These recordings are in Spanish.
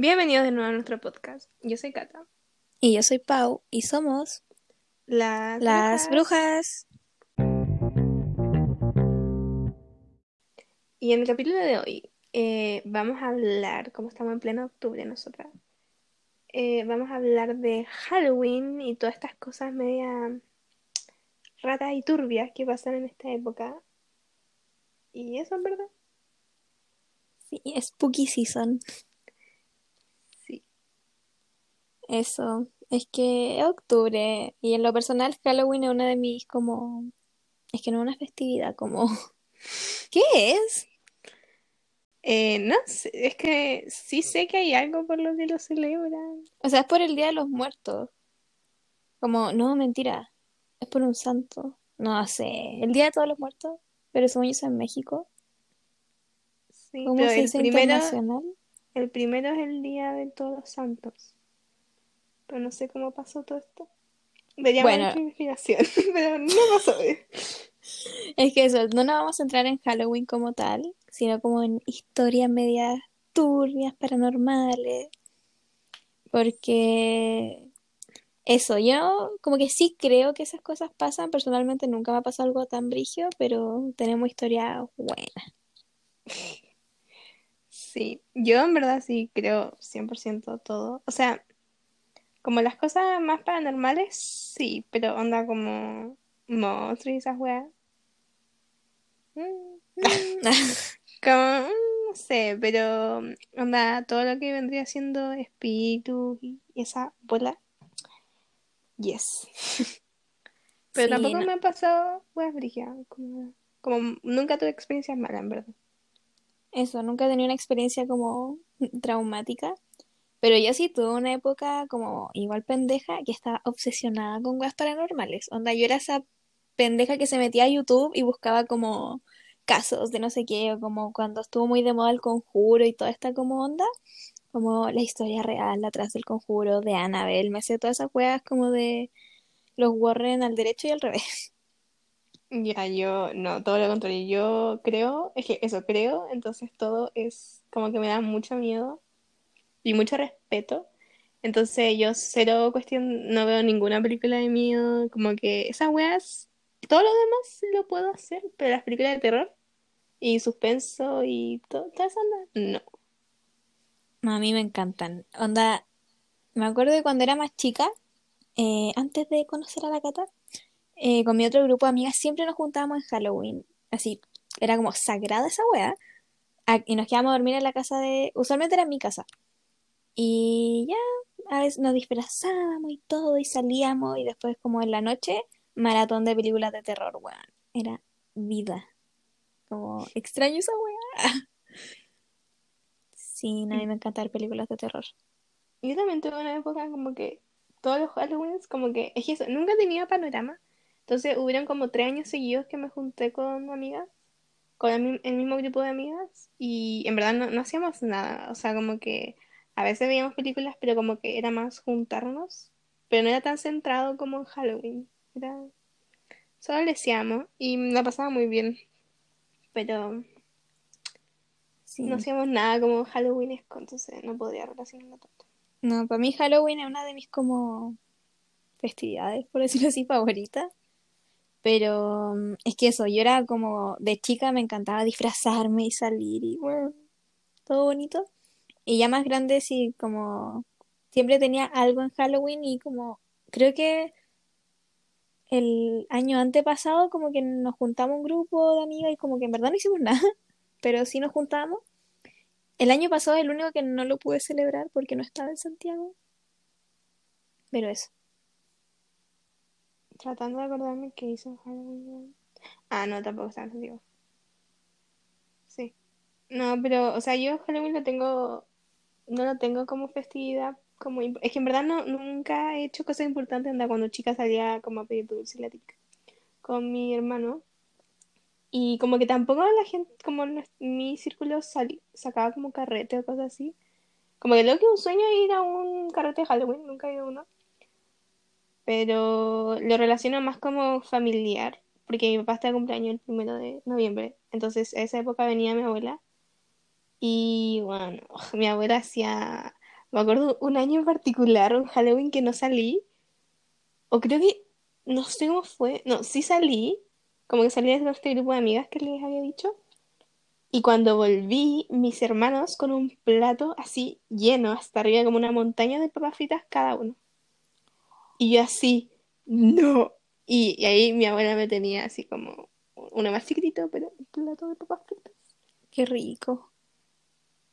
Bienvenidos de nuevo a nuestro podcast. Yo soy Cata. Y yo soy Pau y somos Las, las brujas. Y en el capítulo de hoy eh, vamos a hablar, como estamos en pleno octubre nosotras, eh, vamos a hablar de Halloween y todas estas cosas media ratas y turbias que pasan en esta época. Y eso es verdad. Sí, Spooky Season. Sí. Eso. Es que es octubre y en lo personal Halloween es una de mis como... Es que no es una festividad, como... ¿Qué es? Eh, no sé, es que sí sé que hay algo por lo que lo celebran. O sea, es por el Día de los Muertos. Como, no, mentira. Es por un santo. No sé. El Día de todos los muertos. Pero según yo es en México. Sí, ¿Cómo el primero, internacional? el primero es el Día de Todos los Santos. Pero no sé cómo pasó todo esto. Deberíamos Bueno. investigación, pero no pasó. ¿eh? Es que eso, no nos vamos a entrar en Halloween como tal, sino como en historias medias turbias, paranormales. Porque eso, yo como que sí creo que esas cosas pasan. Personalmente nunca me ha pasado algo tan brigio, pero tenemos historias buenas. Sí, yo en verdad sí creo 100% todo. O sea, como las cosas más paranormales, sí, pero onda como monstruos y esas weas. Mm, Como, mm, no sé, pero onda todo lo que vendría siendo espíritu y esa bola. Yes. Pero Sí, tampoco no- me ha pasado weas brígidas, como, como nunca tuve experiencias malas, en verdad. Eso, nunca he tenido una experiencia como traumática. Pero yo sí tuve una época como igual pendeja que estaba obsesionada con weas paranormales. Onda, yo era esa pendeja que se metía a YouTube y buscaba como casos de no sé qué, o como cuando estuvo muy de moda el conjuro y toda esta como onda, como la historia real atrás del conjuro de Annabelle, me hacía todas esas weas como de los Warren al derecho y al revés. Ya, yo, no, todo lo contrario. Yo creo, es que eso creo, entonces todo es como que me da mucho miedo y mucho respeto. Entonces yo cero cuestión, no veo ninguna película de miedo, como que esas weas, todo lo demás lo puedo hacer, pero las películas de terror y suspenso y todo, toda esa onda, no. A mí me encantan. Onda, me acuerdo de cuando era más chica, eh, antes de conocer a la Cata, eh, con mi otro grupo de amigas siempre nos juntábamos en Halloween. Así, era como sagrada esa wea. y nos quedábamos a dormir en la casa de... Usualmente era mi casa. Y ya, a veces nos disfrazábamos y todo, y salíamos, y después como en la noche, maratón de películas de terror, weón. Era vida. Como, extraño esa wea. Sí, a mí me encanta ver películas de terror. Yo también tuve una época como que todos los Halloweens, como que, es que eso, nunca tenía panorama. Entonces hubieron como tres años seguidos que me junté con amigas, con el mismo grupo de amigas, y en verdad no, no hacíamos nada. O sea, como que a veces veíamos películas, pero como que era más juntarnos, pero no era tan centrado como en Halloween. Era, solo le hacíamos y la pasaba muy bien, pero Sí. no hacíamos nada como Halloweenesco, entonces no podría relacionarlo tanto. No, para mí Halloween es una de mis como festividades, por decirlo así, favoritas. Pero mm, es que eso, yo era como de chica me encantaba disfrazarme y salir y bueno, todo bonito. Y ya más grande sí, como siempre tenía algo en Halloween y como creo que el año antepasado como que nos juntamos un grupo de amigas y como que en verdad no hicimos nada, pero sí nos juntamos. El año pasado es el único que no lo pude celebrar porque no estaba en Santiago. Pero eso. Tratando de acordarme qué hizo en Halloween. Ah, no, tampoco está en Santiago. Sí. No, pero, o sea, yo Halloween lo tengo, no lo tengo como festividad, como es que en verdad no, nunca he hecho cosas importantes, anda cuando chica salía como a pedir dulce la típica con mi hermano. Y como que tampoco la gente, como en mi círculo sali- sacaba como carrete o cosas así. Como que lo que un sueño ir a un carrete de Halloween, nunca he ido a uno. Pero lo relaciono más como familiar, porque mi papá está de cumpleaños el primero de noviembre. Entonces, a esa época venía mi abuela. Y bueno, mi abuela hacía Me acuerdo un año en particular, un Halloween que no salí, o creo que, no sé cómo fue, no, sí salí, como que salí de este grupo de amigas que les había dicho, y cuando volví, mis hermanos con un plato así lleno, hasta arriba, como una montaña de papas fritas cada uno. Y yo así, no. Y, ahí mi abuela me tenía así como uno más chiquitito, pero un plato de papas fritas. Qué rico.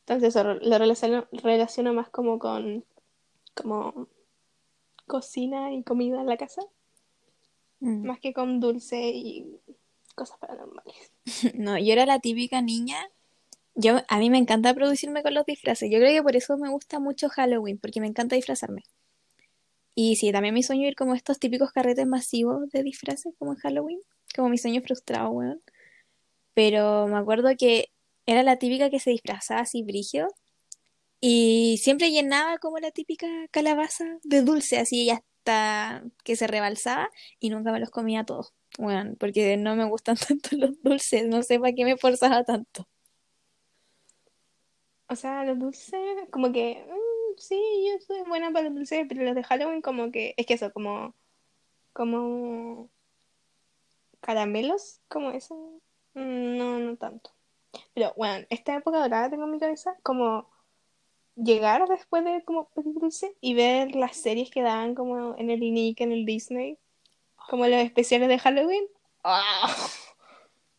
Entonces eso lo relaciono, relaciono más como con como cocina y comida en la casa, Mm. más que con dulce y cosas paranormales. No, yo era la típica niña. Yo, a mí me encanta producirme con los disfraces. Yo creo que por eso me gusta mucho Halloween, porque me encanta disfrazarme. Y sí, también mi sueño ir como a estos típicos carretes masivos de disfraces, como en Halloween. Como mi sueño frustrado, weón. Pero me acuerdo que era la típica que se disfrazaba así brigio. Y siempre llenaba como la típica calabaza de dulce, así hasta que se rebalsaba. Y nunca me los comía todos. Bueno, porque no me gustan tanto los dulces. No sé para qué me esforzaba tanto. O sea, los dulces, como que, mm, sí, yo soy buena para los dulces, pero los de Halloween como que, es que eso, como, como caramelos, como eso, mm, no, no tanto. Pero bueno, esta época dorada tengo en mi cabeza, como llegar después de como pedir dulce y ver las series que daban como en el Nick, en el Disney, como los especiales de Halloween. ¡Ah!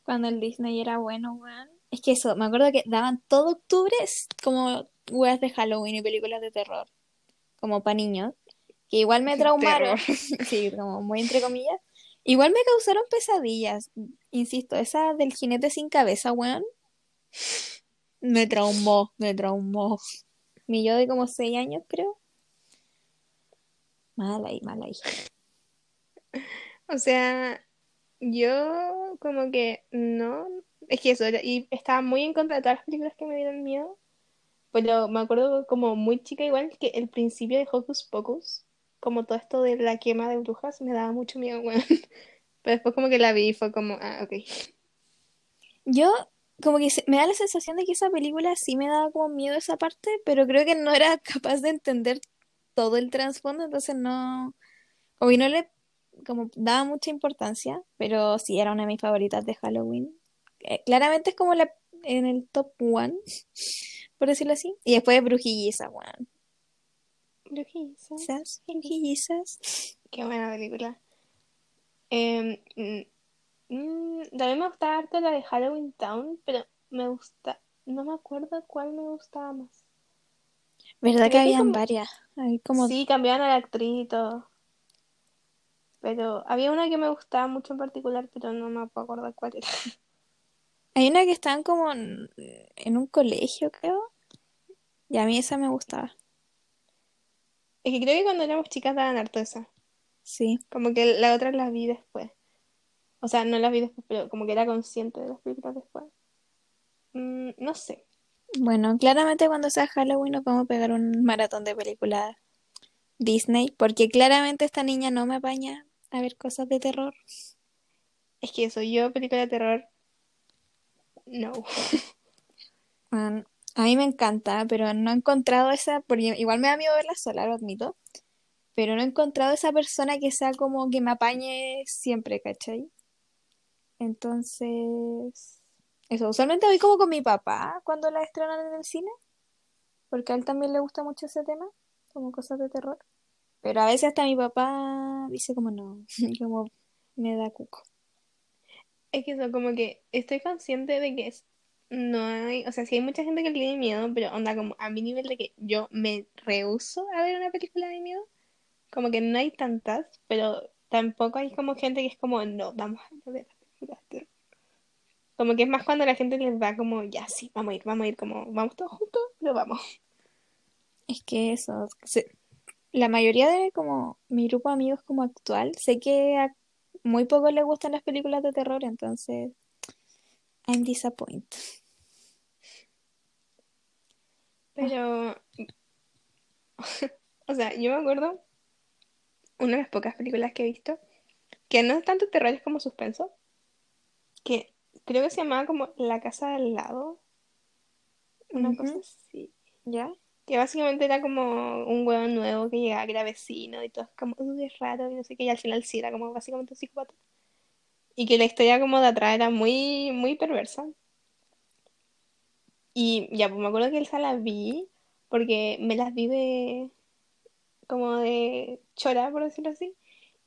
Cuando el Disney era bueno, weón. Es que eso, me acuerdo que daban todo octubre como weas de Halloween y películas de terror. Como para niños. Que igual me traumaron. Sí, como muy entre comillas. Igual me causaron pesadillas. Insisto, esa del jinete sin cabeza, weón. Me traumó, me traumó. Mi yo de como seis años, creo. Mala ahí, mala ahí. O sea, yo como que no, es que eso, y estaba muy en contra de todas las películas que me dieron miedo, pero me acuerdo como muy chica igual que el principio de Hocus Pocus, como todo esto de la quema de brujas, me daba mucho miedo, weón. Pero después como que la vi y fue como, ah, ok. Yo, como que se- me da la sensación de que esa película sí me daba como miedo esa parte, pero creo que no era capaz de entender todo el trasfondo, entonces no, como que no le, como daba mucha importancia, pero sí era una de mis favoritas de Halloween. Eh, claramente es como la, en el top one, por decirlo así. Y después Brujilliza. Brujizas. Quizás, Brujillizas. Qué buena película. Em, mm, también me gustaba harto la de Halloween Town, pero me gusta, no me acuerdo cuál me gustaba más. ¿Verdad que Creo que habían como, varias? Hay como, sí, cambiaban a la actriz y todo. Pero había una que me gustaba mucho en particular, pero no me puedo acordar cuál era. hay una que estaban como en, en un colegio, creo, y a mí esa me gustaba. Es que creo que cuando éramos chicas daban harto esa. Sí. Como que la otra la vi después. O sea, no la vi después, pero como que era consciente de las películas después. Mm, no sé. Bueno, claramente cuando sea Halloween nos vamos a pegar un maratón de películas Disney, porque claramente esta niña no me apaña a ver cosas de terror. Es que eso, yo película de terror, no. Bueno, a mí me encanta, pero no he encontrado esa, porque igual me da miedo verla sola, lo admito, pero no he encontrado esa persona que sea como que me apañe siempre, ¿cachai? Entonces, eso, usualmente voy como con mi papá cuando la estrenan en el cine, porque a él también le gusta mucho ese tema, como cosas de terror. Pero a veces hasta mi papá dice como no, como me da cuco. Es que eso, como que estoy consciente de que es- no hay, o sea, sí hay mucha gente que le tiene miedo, pero onda como a mi nivel de que yo me rehúso a ver una película de miedo, como que no hay tantas, pero tampoco hay como gente que es como, no, vamos a ver Como que es más cuando la gente les da como, ya, sí, vamos a ir, vamos a ir, como, vamos todos juntos, pero vamos. Es que eso, se- la mayoría de como mi grupo de amigos como actual, sé que a muy pocos les gustan las películas de terror, entonces I'm disappointed. Pero, o sea, yo me acuerdo, una de las pocas películas que he visto, que no es tanto terror, es como suspenso, que creo que se llamaba como La casa del lado, una cosa así. ¿Ya? Que básicamente era como un hueón nuevo que llegaba, que era vecino y todo como, uy, es raro y no sé qué, y al final sí era como básicamente un psicópata. Y que la historia como de atrás era muy, muy perversa. Y ya, pues me acuerdo que esa la vi porque me las vi de como de chora, por decirlo así.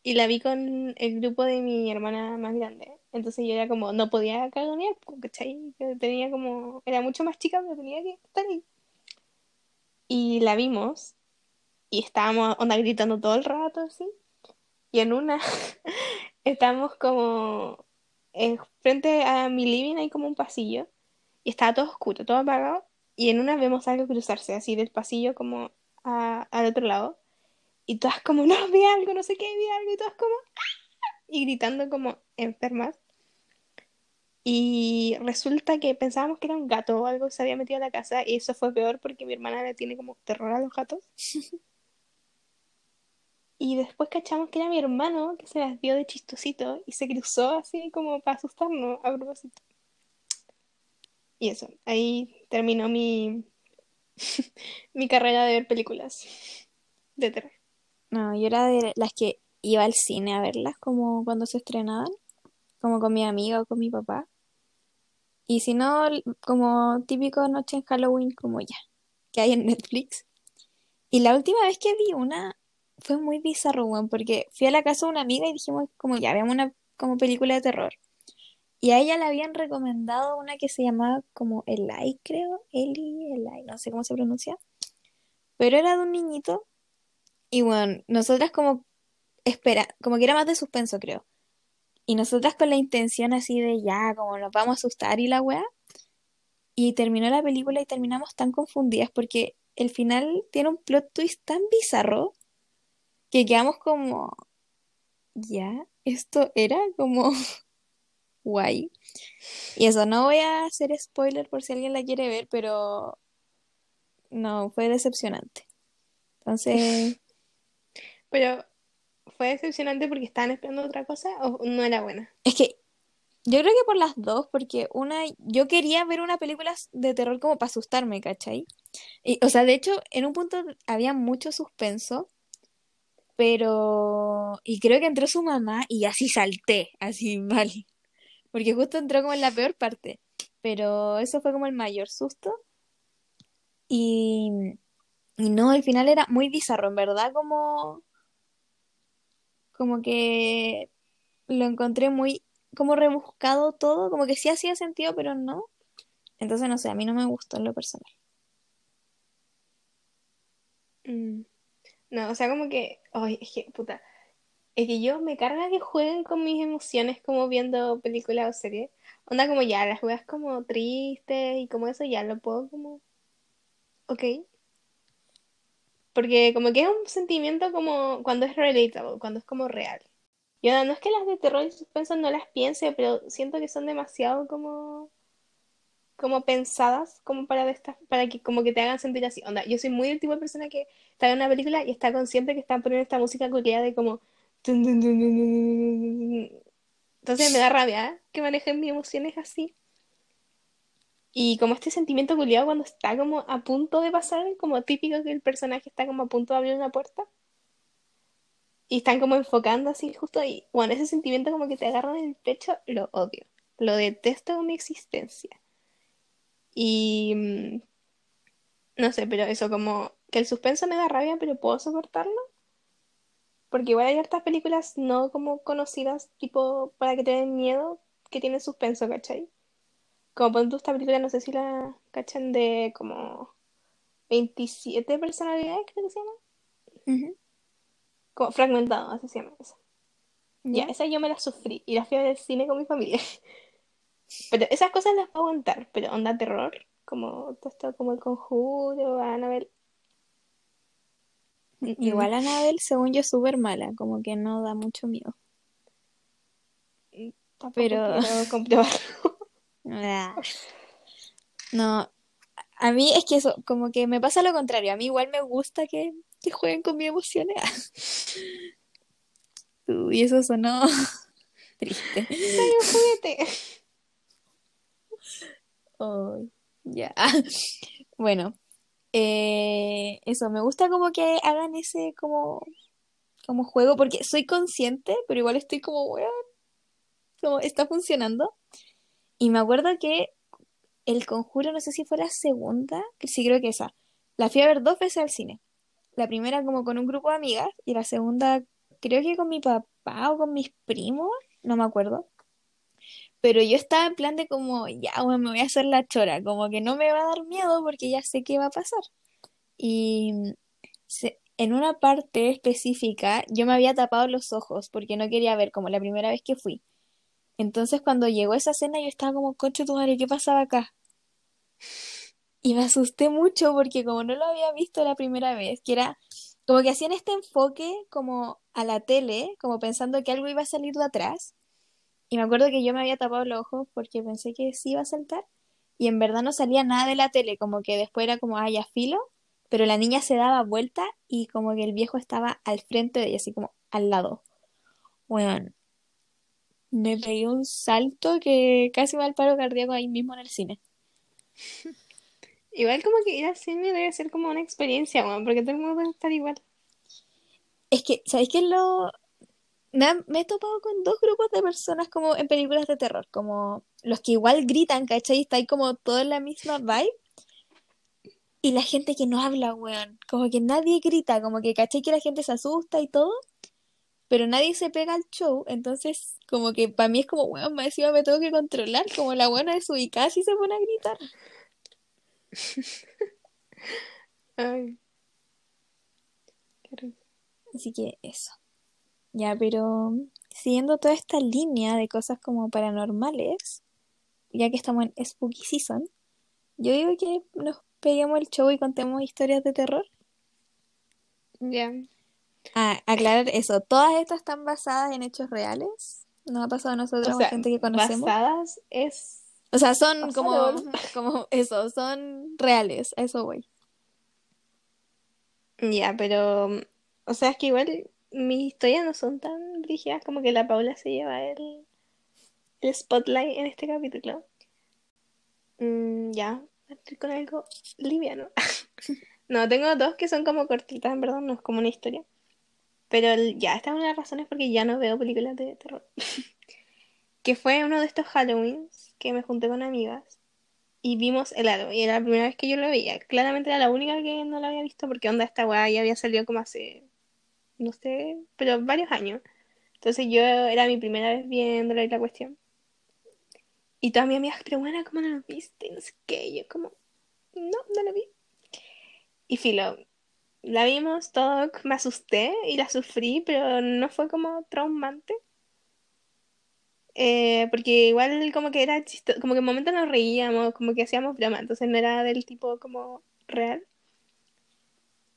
Y la vi con el grupo de mi hermana más grande. Entonces yo era como, no podía cagonear, ¿cachai? Tenía como, era mucho más chica, pero tenía que estar ahí. Y la vimos y estábamos onda gritando todo el rato, así. Y en una estábamos como eh, frente a mi living hay como un pasillo y estaba todo oscuro, todo apagado. Y en una vemos algo cruzarse así del pasillo como a- al otro lado. Y todas como, no, vi algo, no sé qué, vi algo. Y todas como, "Ah", y gritando como enfermas. Y resulta que pensábamos que era un gato o algo que se había metido a la casa. Y eso fue peor porque mi hermana le tiene como terror a los gatos. Y después cachamos que era mi hermano que se las dio de chistosito y se cruzó así como para asustarnos a propósito. Y eso, ahí terminó mi, mi carrera de ver películas de terror. No, yo era de las que iba al cine a verlas como cuando se estrenaban, como con mi amiga o con mi papá. Y si no, como típico noche en Halloween, como ya, que hay en Netflix. Y la última vez que vi una fue muy bizarro, weón, porque fui a la casa de una amiga y dijimos como ya, veamos una como película de terror. Y a ella le habían recomendado una que se llamaba como Eli, creo, Eli, Eli, no sé cómo se pronuncia. Pero era de un niñito y bueno, nosotras como espera, como que era más de suspenso, creo. Y nosotras con la intención así de ya, como nos vamos a asustar y la weá. Y terminó la película y terminamos tan confundidas porque el final tiene un plot twist tan bizarro que quedamos como, ya, esto era como guay. Y eso, no voy a hacer spoiler por si alguien la quiere ver, pero no, fue decepcionante. Entonces, Pero, ¿fue decepcionante porque estaban esperando otra cosa o no era buena? es que yo creo que por las dos, porque una, yo quería ver una película de terror como para asustarme, ¿cachai? Y, o sea, de hecho, en un punto había mucho suspenso, pero... Y creo que entró su mamá y así salté, así mal. Porque justo entró como en la peor parte. Pero eso fue como el mayor susto. Y, y no, el final era muy bizarro, en verdad, como, como que lo encontré muy como rebuscado todo, como que sí hacía sentido, pero no. Entonces, no sé, a mí no me gustó en lo personal. Mm. No, o sea, como que, ay, es que, puta, es que yo me carga que jueguen con mis emociones como viendo películas o series. Onda como ya, las juegas como tristes y como eso ya lo puedo como, ok. Porque como que es un sentimiento como cuando es relatable, cuando es como real. Y onda, no es que las de terror y suspenso no las piense, pero siento que son demasiado como como pensadas como para de estas, para que como que te hagan sentir así. Onda, yo soy muy el tipo de persona que está en una película y está consciente que están poniendo esta música coreana de como. Entonces me da rabia ¿eh? que manejen mis emociones así. Y como este sentimiento culiado cuando está como a punto de pasar, como típico que el personaje está como a punto de abrir una puerta y están como enfocando así justo ahí. Bueno, ese sentimiento como que te agarran en el pecho, lo odio. Lo detesto con mi existencia. Y mm, no sé, pero eso como que el suspenso me da rabia, pero puedo soportarlo. Porque igual hay hartas películas no como conocidas, tipo para que te den miedo, que tienen suspenso, ¿cachai? Como por ejemplo esta película, no sé si la cachan de como 27 personalidades, creo que se llama. Como fragmentado, así se llama esa. Ya, ¿Ya? esa yo me la sufrí y la fui a ver al cine con mi familia. Pero esas cosas las puedo aguantar, pero onda terror, como todo esto, como el conjuro, Annabelle. mm, mm. Igual Annabelle, según yo, es súper mala, como que no da mucho miedo. Tampoco Pero- comprobarlo. Ah. No, a mí es que eso, como que me pasa lo contrario. A mí igual me gusta que, que jueguen con mis emociones. Uy, eso sonó triste. Soy un juguete. Ya. Bueno, Eh, eso, me gusta como que hagan ese como, como juego, porque soy consciente, pero igual estoy como, weón, como está funcionando. Y me acuerdo que el conjuro, no sé si fue la segunda, sí creo que esa. La fui a ver dos veces al cine. La primera como con un grupo de amigas y la segunda creo que con mi papá o con mis primos, no me acuerdo. Pero yo estaba en plan de como, ya, bueno, me voy a hacer la chora, como que no me va a dar miedo porque ya sé qué va a pasar. Y se- en una parte específica yo me había tapado los ojos porque no quería ver como la primera vez que fui. Entonces cuando llegó esa escena yo estaba como, concha tu madre, ¿qué pasaba acá? Y me asusté mucho porque como no lo había visto la primera vez, que era como que hacían este enfoque como a la tele, como pensando que algo iba a salir de atrás. Y me acuerdo que yo me había tapado los ojos porque pensé que sí iba a saltar. Y en verdad no salía nada de la tele, como que después era como, ah, filo. Pero la niña se daba vuelta y como que el viejo estaba al frente de ella, así como al lado. Bueno, me pegué un salto que casi me da el paro cardíaco ahí mismo en el cine. Igual como que ir al cine debe ser como una experiencia, weón, porque todo el mundo puede estar igual. Es que, ¿sabéis qué es lo...? Me, han- me he topado con dos grupos de personas como en películas de terror, como los que igual gritan, ¿cachai? Está ahí como todo en la misma vibe. Y la gente que no habla, weón. Como que nadie grita, como que, ¿cachai? Que la gente se asusta y todo, pero nadie se pega al show. Entonces, como que para mí es como, weón, más encima me tengo que controlar, como la buena desubicada si se pone a gritar. Ay, qué rico. Así que eso. Ya, pero siguiendo toda esta línea de cosas como paranormales, ya que estamos en Spooky Season, yo digo que nos peguemos el show y contemos historias de terror. Ya. Ah, aclarar eso, todas estas están basadas en hechos reales. Nos ha pasado a nosotros O sea, gente que conocemos. basadas es... O sea, son como, Pasaron. como eso, son reales, a eso voy. Ya, pero... O sea, es que igual mis historias no son tan rígidas como que la Paula se lleva el, el spotlight en este capítulo. Mm, ya, estoy con algo liviano. No, tengo dos que son como cortitas, en verdad, no es como una historia. Pero ya, esta es una de las razones porque ya no veo películas de terror. Que fue uno de estos Halloweens que me junté con amigas y vimos el aro. Y era la primera vez que yo lo veía. Claramente era la única que no lo había visto porque onda esta weá ya había salido como hace, no sé, pero varios años. Entonces yo era mi primera vez viéndola y la cuestión. Y todas mis amigas, pero bueno, ¿cómo no lo viste? No sé qué. Y yo como, no, no lo vi. Y filo, la vimos, todo, me asusté y la sufrí, pero no fue como traumante. Eh, porque igual como que era chistoso, como que en momentos nos reíamos, como que hacíamos broma, entonces no era del tipo como real.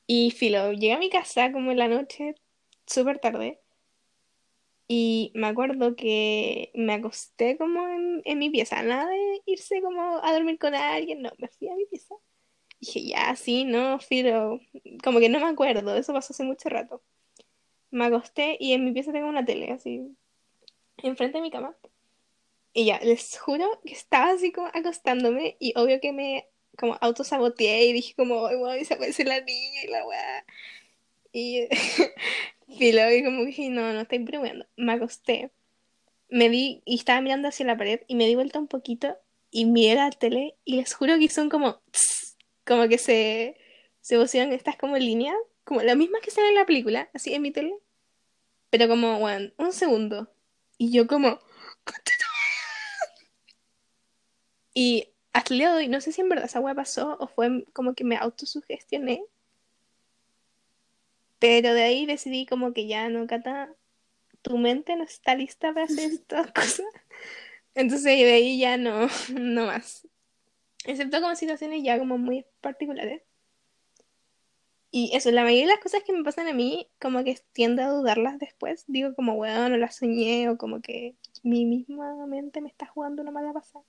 Y filo, llegué a mi casa como en la noche, súper tarde, y me acuerdo que me acosté como en, en mi pieza, nada de irse como a dormir con alguien, no, me fui a mi pieza. Dije, ya, sí, no, filo, como que no me acuerdo, eso pasó hace mucho rato. Me acosté y en mi pieza tengo una tele, así, enfrente de mi cama. Y ya, les juro que estaba así como acostándome y obvio que me como autosaboteé y dije como, ay, weón, y se aparece la niña y la weá. Y y como dije, no, no estoy bromeando. Me acosté, me di y estaba mirando hacia la pared y me di vuelta un poquito y miré la tele y les juro que son como, tss, como que se, se pusieron estas como líneas, como las mismas que salen en la película, así en mi tele, pero como, weón, un segundo. Y yo como... Y hasta el día de hoy, no sé si en verdad esa weá pasó o fue como que me autosugestioné, pero de ahí decidí como que ya no, Cata, tu mente no está lista para hacer estas cosas. Entonces de ahí ya no, no más. Excepto como situaciones ya como muy particulares. Y eso, la mayoría de las cosas que me pasan a mí, como que tiendo a dudarlas después. Digo como, weón, no las soñé o como que mi misma mente me está jugando una mala pasada.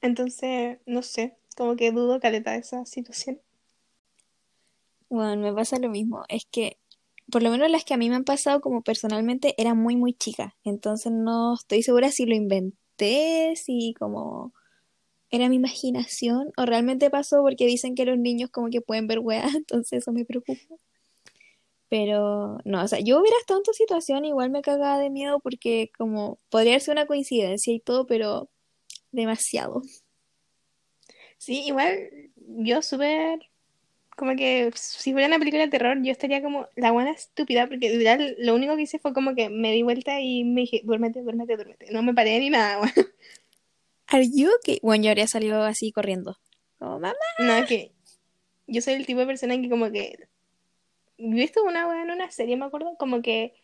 Entonces, no sé, como que dudo caleta de esa situación. Bueno, me pasa lo mismo. Es que, por lo menos las que a mí me han pasado como personalmente, eran muy, muy chicas. Entonces no estoy segura si lo inventé, si como era mi imaginación o realmente pasó porque dicen que los niños como que pueden ver weas, entonces eso me preocupa. Pero no, o sea, yo hubiera estado en tu situación, igual me cagaba de miedo porque como podría ser una coincidencia y todo, pero demasiado. Sí, igual yo súper como que si fuera una película de terror, yo estaría como la buena estúpida, porque literal lo único que hice fue como que me di vuelta y me dije, duérmete, duérmete, duérmete. No me paré ni nada, bueno. ¿Are you? Bueno, yo habría salido así corriendo. Como, mamá. No, es que yo soy el tipo de persona que como que... Visto una en una serie, me acuerdo, como que...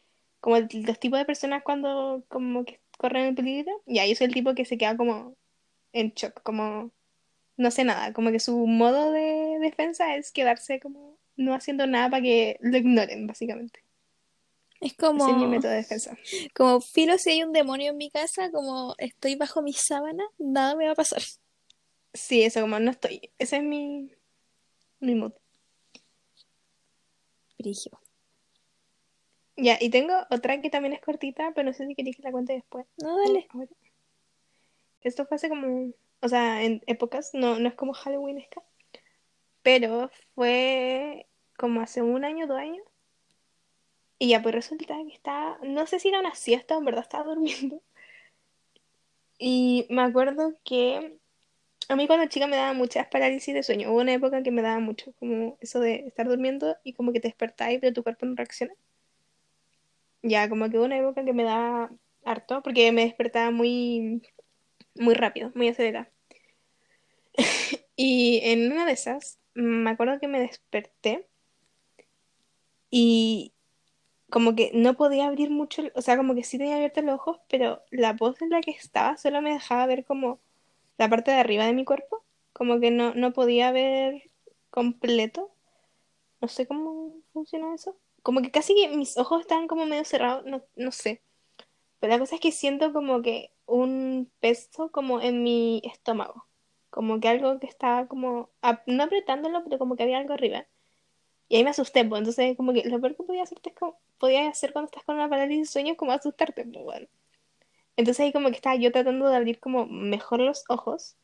Como los tipos de personas cuando como que corren en peligro. Ya, yo soy el tipo que se queda como en shock, como no sé nada, como que su modo de defensa es quedarse como no haciendo nada para que lo ignoren, básicamente. Es como... Ese es mi método de defensa. Como filo si hay un demonio en mi casa, como estoy bajo mi sábana, nada me va a pasar. Sí, eso como no estoy. Ese es mi, mi mood. Brigio. Ya, y tengo otra que también es cortita, pero no sé si queréis que la cuente después. No, dale. Esto fue hace como, o sea, en épocas, no, no es como Halloween esca, pero fue como hace un año, dos años. Y ya, pues resulta que estaba, no sé si era una siesta, en verdad estaba durmiendo. Y me acuerdo que a mí cuando chica me daba muchas parálisis de sueño. Hubo una época que me daba mucho, como eso de estar durmiendo y como que te despertáis, pero tu cuerpo no reacciona. Ya, como que hubo una época que me daba harto, porque me despertaba muy, muy rápido, muy acelerada. y en una de esas, me acuerdo que me desperté y como que no podía abrir mucho, o sea, como que sí tenía abiertos los ojos, pero la voz en la que estaba solo me dejaba ver como la parte de arriba de mi cuerpo, como que no, no podía ver completo. No sé cómo funciona eso. Como que casi mis ojos estaban como medio cerrados, no, no sé. Pero la cosa es que siento como que un peso como en mi estómago. Como que algo que estaba como, no apretándolo, pero como que había algo arriba. Y ahí me asusté, pues. Entonces, como que lo peor que podía hacerte es como, podía hacer cuando estás con una parálisis de sueño es como asustarte, pues, bueno. Entonces ahí como que estaba yo tratando de abrir como mejor los ojos.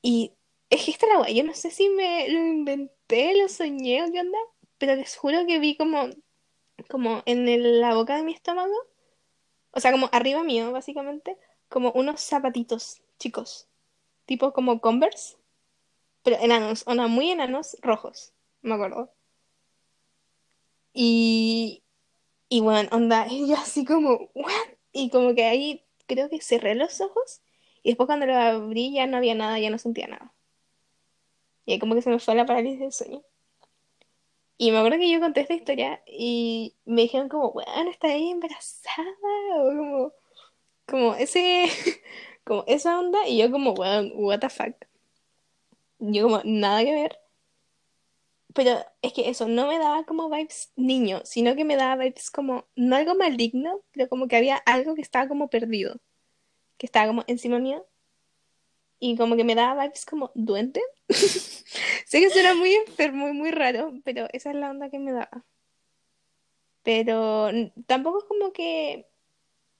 Y es que esta es la wea, yo no sé si me lo inventé, lo soñé o qué onda, pero les juro que vi como, como en la boca de mi estómago, o sea, como arriba mío, básicamente, como unos zapatitos chicos, tipo como Converse, pero enanos, o no, muy enanos, rojos, me acuerdo. Y, y bueno, onda, y yo así como, ¿what? Y como que ahí creo que cerré los ojos, y después cuando lo abrí ya no había nada, ya no sentía nada. Y ahí como que se me fue la parálisis del sueño. Y me acuerdo que yo conté esta historia y me dijeron como, bueno, está ahí embarazada, o como, como ese, como esa onda, y yo como, bueno, what the fuck. Yo como, nada que ver. Pero es que eso no me daba como vibes niño, sino que me daba vibes como, no algo maligno, pero como que había algo que estaba como perdido, que estaba como encima mío, y como que me daba vibes como duende. Sé que suena muy enfermo y muy raro, pero esa es la onda que me daba. Pero tampoco es como que,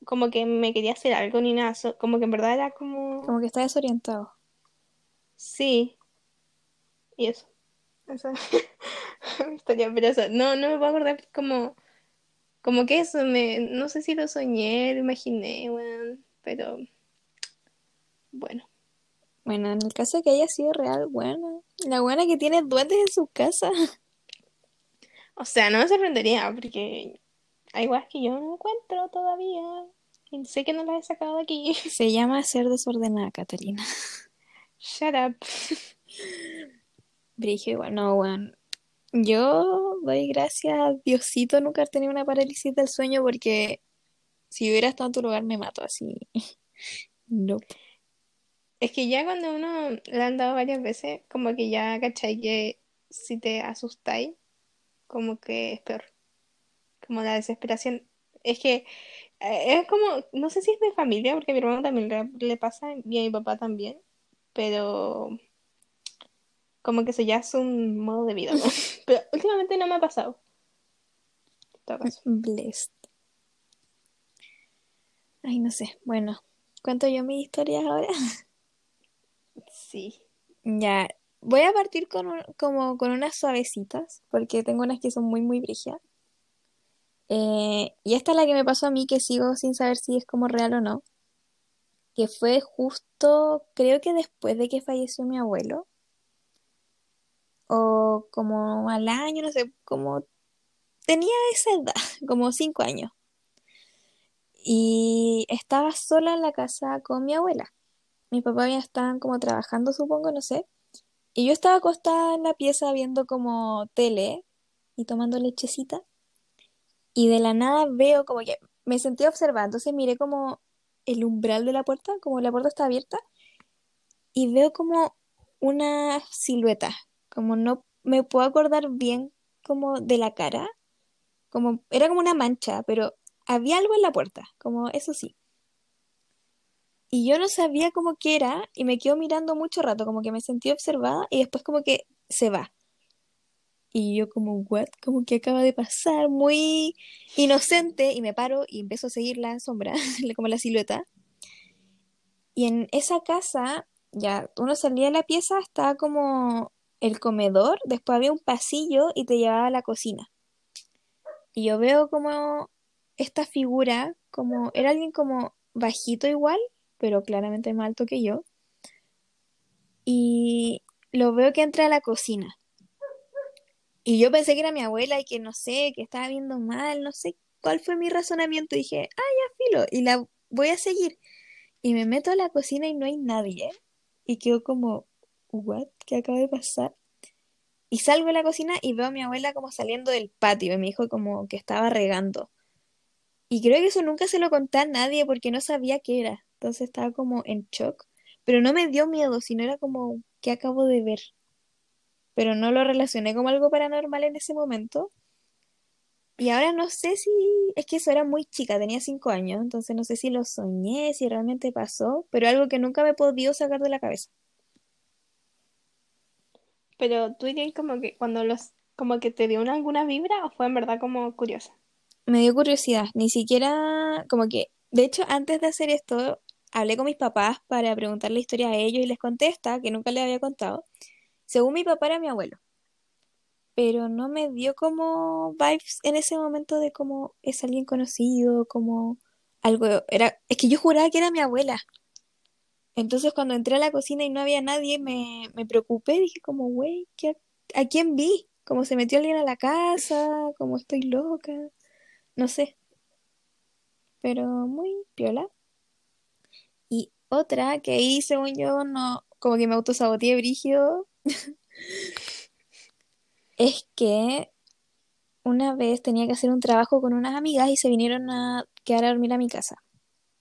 como que me quería hacer algo ni nada, como que en verdad era como, Como que está desorientado. sí, y eso. Esa es mi historia, pero eso, no, no me puedo acordar como, como que eso, me, no sé si lo soñé, lo imaginé, weón, pero bueno. Bueno, en el caso de que haya sido real, bueno. La buena que tiene duendes en su casa. O sea, no me sorprendería, porque hay weas que yo no encuentro todavía, y sé que no las he sacado de aquí. Se llama ser desordenada, Catalina. Shut up. Brigio, igual, no, weón. Yo doy gracias a Diosito nunca haber tenido una parálisis del sueño porque si hubiera estado en tu lugar me mato así. No. Es que ya cuando uno le han dado varias veces, como que ya, ¿cachai? Que si te asustáis, como que es peor. Como la desesperación. Es que eh, es como, no sé si es de familia, porque a mi hermano también le, le pasa y a mi papá también, pero como que eso ya es un modo de vida, ¿no? Pero últimamente no me ha pasado. Blessed. Ay, no sé. Bueno, ¿cuento yo mis historias ahora? Sí. Ya, voy a partir con, un- como con unas suavecitas, porque tengo unas que son muy, muy brígidas. Eh, y esta es la que me pasó a mí, que sigo sin saber si es como real o no, que fue justo, creo que después de que falleció mi abuelo, o como al año, no sé, como tenía esa edad, como cinco años, y estaba sola en la casa con mi abuela. Mis papás ya estaban como trabajando, supongo, no sé. Y yo estaba acostada en la pieza viendo como tele y tomando lechecita. Y de la nada veo como que me sentí observando. Entonces miré como el umbral de la puerta, como la puerta está abierta. Y veo como una silueta. Como no me puedo acordar bien como de la cara. Como era como una mancha, pero había algo en la puerta. Como eso sí. Y yo no sabía cómo que era y me quedo mirando mucho rato, como que me sentí observada y después como que se va. Y yo como, what? Como que acaba de pasar, muy inocente, y me paro y empiezo a seguir la sombra, como la silueta. Y en esa casa, ya, uno salía de la pieza, estaba como el comedor, después había un pasillo y te llevaba a la cocina. Y yo veo como esta figura, como, era alguien como bajito igual, pero claramente más alto que yo. Y lo veo que entra a la cocina. Y yo pensé que era mi abuela y que no sé, que estaba viendo mal, no sé cuál fue mi razonamiento. Dije, ah, ya filo, y la voy a seguir. Y me meto a la cocina y no hay nadie. Y quedo como, what? ¿Qué acaba de pasar? Y salgo de la cocina y veo a mi abuela como saliendo del patio y me dijo como que estaba regando. Y creo que eso nunca se lo conté a nadie porque no sabía qué era. Entonces estaba como en shock. Pero no me dio miedo, sino era como, ¿qué acabo de ver? Pero no lo relacioné como algo paranormal en ese momento. Y ahora no sé si, es que eso era muy chica, tenía cinco años, entonces no sé si lo soñé, si realmente pasó, pero algo que nunca me he podido sacar de la cabeza. Pero tú dirías como que cuando los, como que te dio una, alguna vibra o fue en verdad como curiosa. Me dio curiosidad, ni siquiera, como que, de hecho, antes de hacer esto, hablé con mis papás para preguntarle la historia a ellos y les contesta, que nunca les había contado. Según mi papá era mi abuelo, pero no me dio como vibes en ese momento de como es alguien conocido, como algo, era, es que yo juraba que era mi abuela. Entonces cuando entré a la cocina y no había nadie, me, me preocupé, dije como, güey, ¿qué- ¿a quién vi? Como se metió alguien a la casa, como estoy loca, no sé, pero muy piola. Y otra que ahí, según yo, no, como que me autosaboteé brígido, es que una vez tenía que hacer un trabajo con unas amigas y se vinieron a quedar a dormir a mi casa.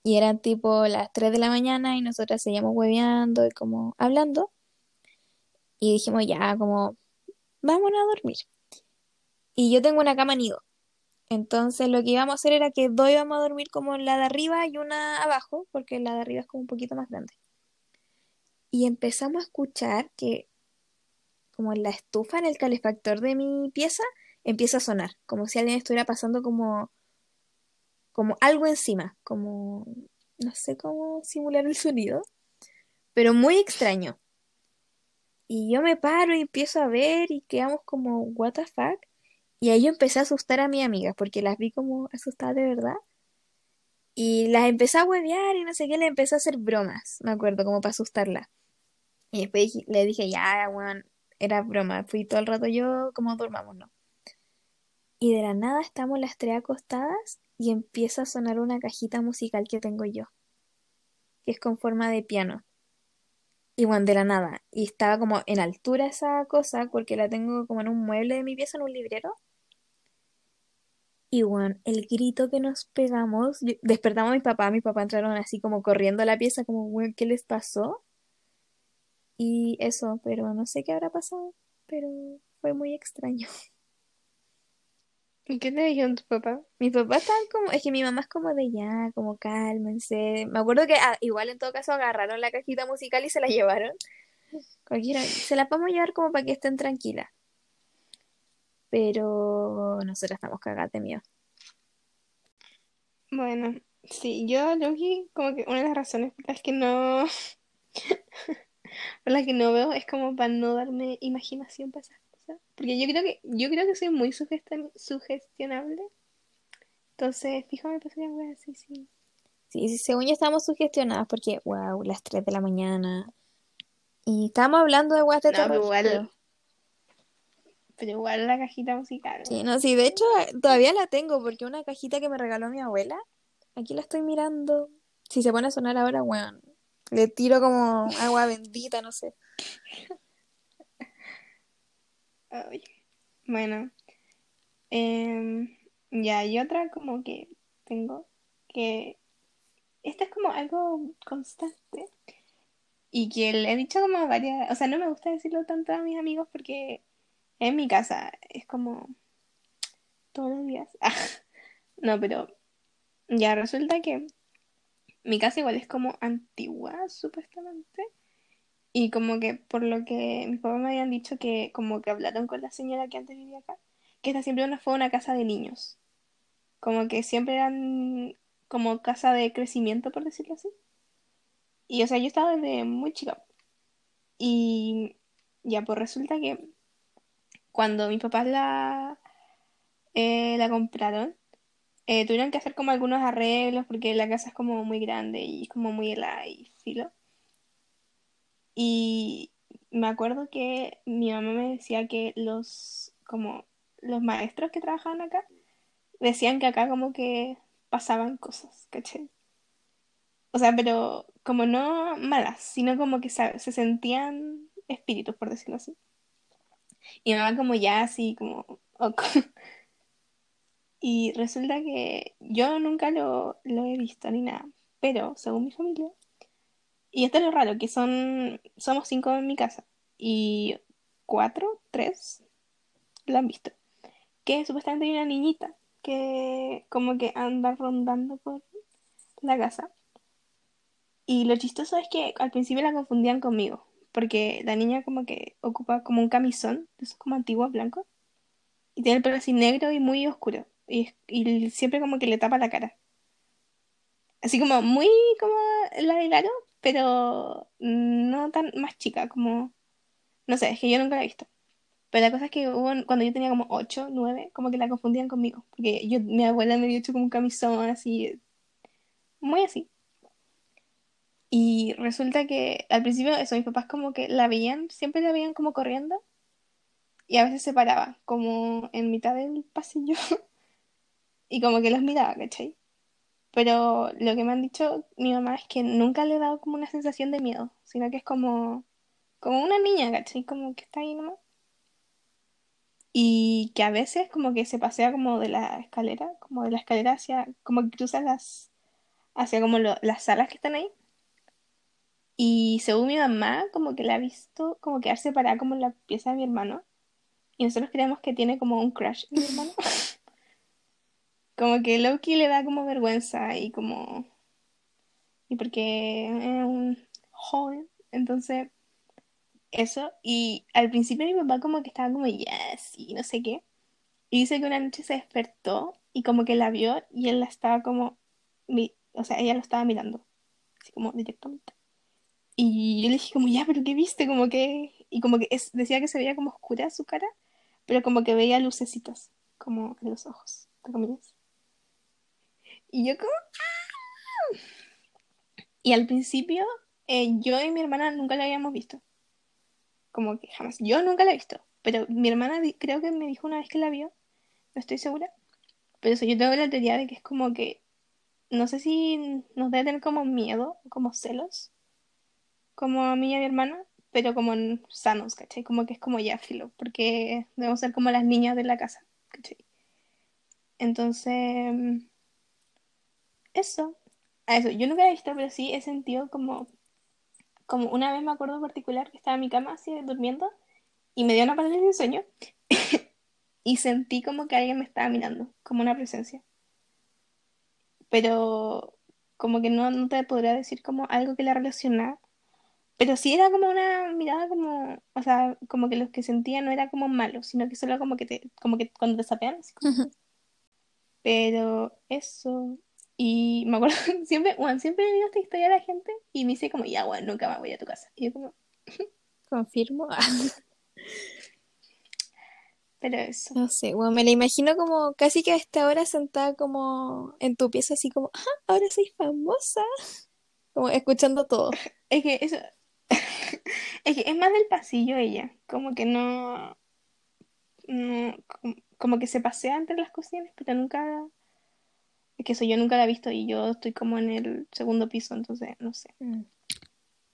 Y eran tipo las 3 de la mañana y nosotras seguíamos hueveando y como hablando. Y dijimos, ya, como, vámonos a dormir. Y yo tengo una cama nido. Entonces lo que íbamos a hacer era que dos íbamos a dormir como en la de arriba y una abajo, porque la de arriba es como un poquito más grande. Y empezamos a escuchar que como en la estufa, en el calefactor de mi pieza, empieza a sonar, como si alguien estuviera pasando como, como algo encima, como, no sé cómo simular el sonido, pero muy extraño. Y yo me paro y empiezo a ver y quedamos como, what the fuck. Y ahí yo empecé a asustar a mis amigas porque las vi como asustadas de verdad. Y las empecé a huevear y no sé qué, le empecé a hacer bromas, me acuerdo, como para asustarlas. Y después le dije, ya, weón, era broma. Fui todo el rato yo, como durmamos, ¿no? Y de la nada estamos las tres acostadas y empieza a sonar una cajita musical que tengo yo, que es con forma de piano. Y bueno, de la nada. Y estaba como en altura esa cosa, porque la tengo como en un mueble de mi pieza, en un librero. Y bueno, el grito que nos pegamos, despertamos a mi papá, mis papás entraron así como corriendo a la pieza, como, weón, ¿qué les pasó? Y eso, pero no sé qué habrá pasado, pero fue muy extraño. ¿Y qué te dijeron tu papá? Mi papá estaba como, es que mi mamá es como de ya, como cálmense. Me acuerdo que ah, igual en todo caso agarraron la cajita musical y se la llevaron. Cualquiera, se la podemos llevar como para que estén tranquilas. Pero nosotras estamos cagadas de miedo. Bueno, sí, yo, Loki, como que una de las razones por las que no, por las que no veo es como para no darme imaginación para esas cosas. Porque yo creo que, yo creo que soy muy sugestion- sugestionable. Entonces, fijo, me pasaría weas así, sí. Sí, sí, según yo estábamos sugestionadas porque, wow, las 3 de la mañana. Y estábamos hablando de weas de No, pero terror. igual, pero igual la cajita musical. Sí, no, sí, de hecho todavía la tengo porque una cajita que me regaló mi abuela, aquí la estoy mirando. Si se pone a sonar ahora, weón, le tiro como agua bendita, no sé. Ay, Bueno, em, ya hay otra como que tengo que esta es como algo constante y que le he dicho como varias, o sea, no me gusta decirlo tanto a mis amigos porque en mi casa es como todos los días. No, pero ya resulta que mi casa igual es como antigua, supuestamente. Y como que por lo que mis papás me habían dicho que como que hablaron con la señora que antes vivía acá, que esta siempre fue una casa de niños. Como que siempre eran como casa de crecimiento, por decirlo así. Y o sea, yo estaba desde muy chica. Y ya, pues resulta que cuando mis papás la, eh, la compraron, eh, tuvieron que hacer como algunos arreglos porque la casa es como muy grande y como muy helada y filo. Y me acuerdo que mi mamá me decía que los, como, los maestros que trabajaban acá decían que acá como que pasaban cosas, ¿cachai? O sea, pero como no malas, sino como que se sentían espíritus, por decirlo así. Y mi mamá como ya así, como... Y resulta que yo nunca lo, lo he visto ni nada, pero según mi familia, y esto es lo raro, que son, somos cinco en mi casa y cuatro, tres lo han visto, que supuestamente hay una niñita que como que anda rondando por la casa. Y lo chistoso es que al principio la confundían conmigo, porque la niña como que ocupa como un camisón, de esos como antiguos blancos, y tiene el pelo así negro y muy oscuro, y, y siempre como que le tapa la cara. Así como muy como la de Laro, pero no tan más chica, como, no sé, es que yo nunca la he visto. Pero la cosa es que hubo, cuando yo tenía como 8 9 como que la confundían conmigo, porque yo, mi abuela me había hecho como un camisón así, muy así. Y resulta que al principio eso, mis papás como que la veían, siempre la veían como corriendo y a veces se paraba como en mitad del pasillo y como que los miraba, ¿cachai? Pero lo que me han dicho mi mamá es que nunca le he dado como una sensación de miedo, sino que es como, como una niña, ¿cachai? Como que está ahí nomás. Y que a veces como que se pasea como de la escalera, como de la escalera hacia, como que cruza las, hacia como las salas que están ahí. Y según mi mamá, como que la ha visto como quedarse parada como en la pieza de mi hermano. Y nosotros creemos que tiene como un crush en mi hermano. Como que Loki le da como vergüenza y como... Y porque es un joven. Entonces, eso. Y al principio mi papá como que estaba como, yes, y no sé qué. Y dice que una noche se despertó y como que la vio y él la estaba como... O sea, ella lo estaba mirando. Así como directamente. Y yo le dije como, ya, pero ¿qué viste? Como que... Y como que decía que se veía como oscura su cara, pero como que veía lucecitas, como en los ojos, entre comillas. Y yo como... Y al principio, eh, yo y mi hermana nunca la habíamos visto. Como que jamás. Yo nunca la he visto. Pero mi hermana creo que me dijo una vez que la vio. No estoy segura. Pero eso, yo tengo la teoría de que es como que... No sé si nos debe tener como miedo, como celos. Como a mí y a mi hermana. Pero como sanos, ¿cachai? Como que es como ya filo. Porque debemos ser como las niñas de la casa, ¿cachai? Entonces... Eso. A eso. Yo nunca he visto, pero sí he sentido como... Como una vez me acuerdo en particular que estaba en mi cama así durmiendo y me dio una parálisis de sueño y sentí como que alguien me estaba mirando, como una presencia. Pero como que no, no te podría decir como algo que la relacionara. Pero sí era como una mirada como, o sea, como que lo que sentía no era como malo, sino que solo como que te, como que cuando te sapean, así como- Pero eso. Y me acuerdo, siempre, bueno, siempre le digo esta historia a la gente y me dice como, ya, bueno, nunca más voy a tu casa. Y yo como, Confirmo. Pero eso. No sé, bueno, me la imagino como casi que a esta hora sentada como en tu pieza, así como, ah, ahora soy famosa. Como escuchando todo. Es que eso. Es que es más del pasillo ella. Como que no. no como, como que se pasea entre las cocinas, pero nunca. Es que eso yo nunca la he visto y yo estoy como en el segundo piso, entonces no sé. Mm.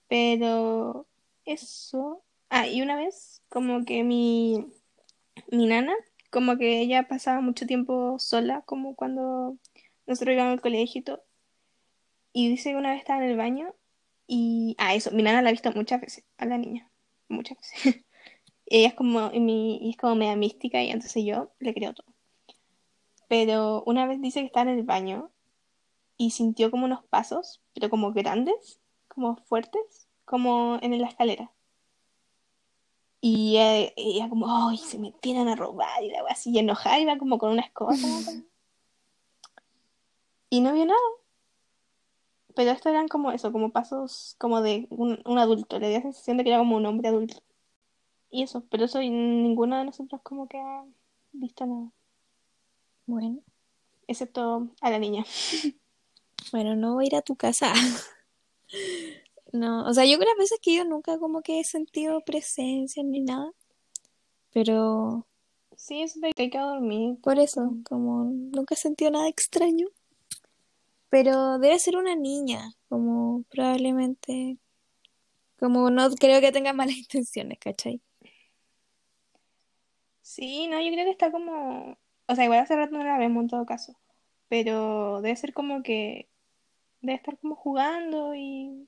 Pero eso. Ah, y una vez, como que mi, mi nana, como que ella pasaba mucho tiempo sola, como cuando nosotros íbamos al colegio y todo. Y dice que una vez estaba en el baño y. Ah, eso, mi nana la ha visto muchas veces, a la niña. Muchas veces. Ella es como, mi, es como media mística y entonces yo le creo todo. Pero una vez dice que estaba en el baño y sintió como unos pasos, pero como grandes, como fuertes, como en la escalera. Y ella, ella como, ay, se metieron a robar y la wea así, y enojada, iba como con una escoba. Y no vio nada. Pero estos eran como eso, como pasos como de un, un adulto. Le dio la sensación de que era como un hombre adulto. Y eso, pero eso y ninguno de nosotros como que ha visto nada. Bueno, Excepto a la niña. bueno, no voy a ir a tu casa. No, o sea, yo creo las veces que yo nunca como que he sentido presencia ni nada. Pero Sí, eso de que hay que dormir. por eso, como nunca he sentido nada extraño. Pero debe ser una niña, como probablemente, como no creo que tenga malas intenciones, ¿cachai? Sí, no, yo creo que está como... O sea, igual hace rato no la vemos en todo caso. Pero debe ser como que... Debe estar como jugando y...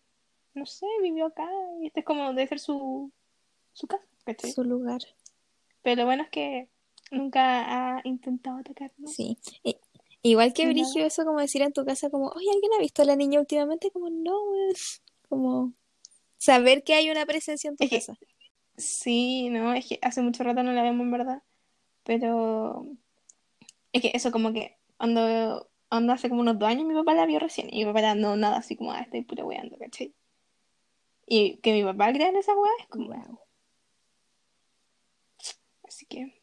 No sé, vivió acá y este es como... Debe ser su... Su casa, ¿cachai? Su lugar. Pero lo bueno es que nunca ha intentado atacarnos. Sí. I- igual que. Brigio, eso como decir en tu casa, como, oye, ¿alguien ha visto a la niña últimamente? Como, no, weón. Como saber que hay una presencia en tu Es que- casa. Sí, no, es que hace mucho rato no la vemos en verdad. Pero... Es que eso como que... Cuando... Cuando hace como unos dos años mi papá la vio recién. Y mi papá era no, nada así como, ah, estoy pura weando, ¿cachai? Y que mi papá crea en esa weá es como... Wow. Así que...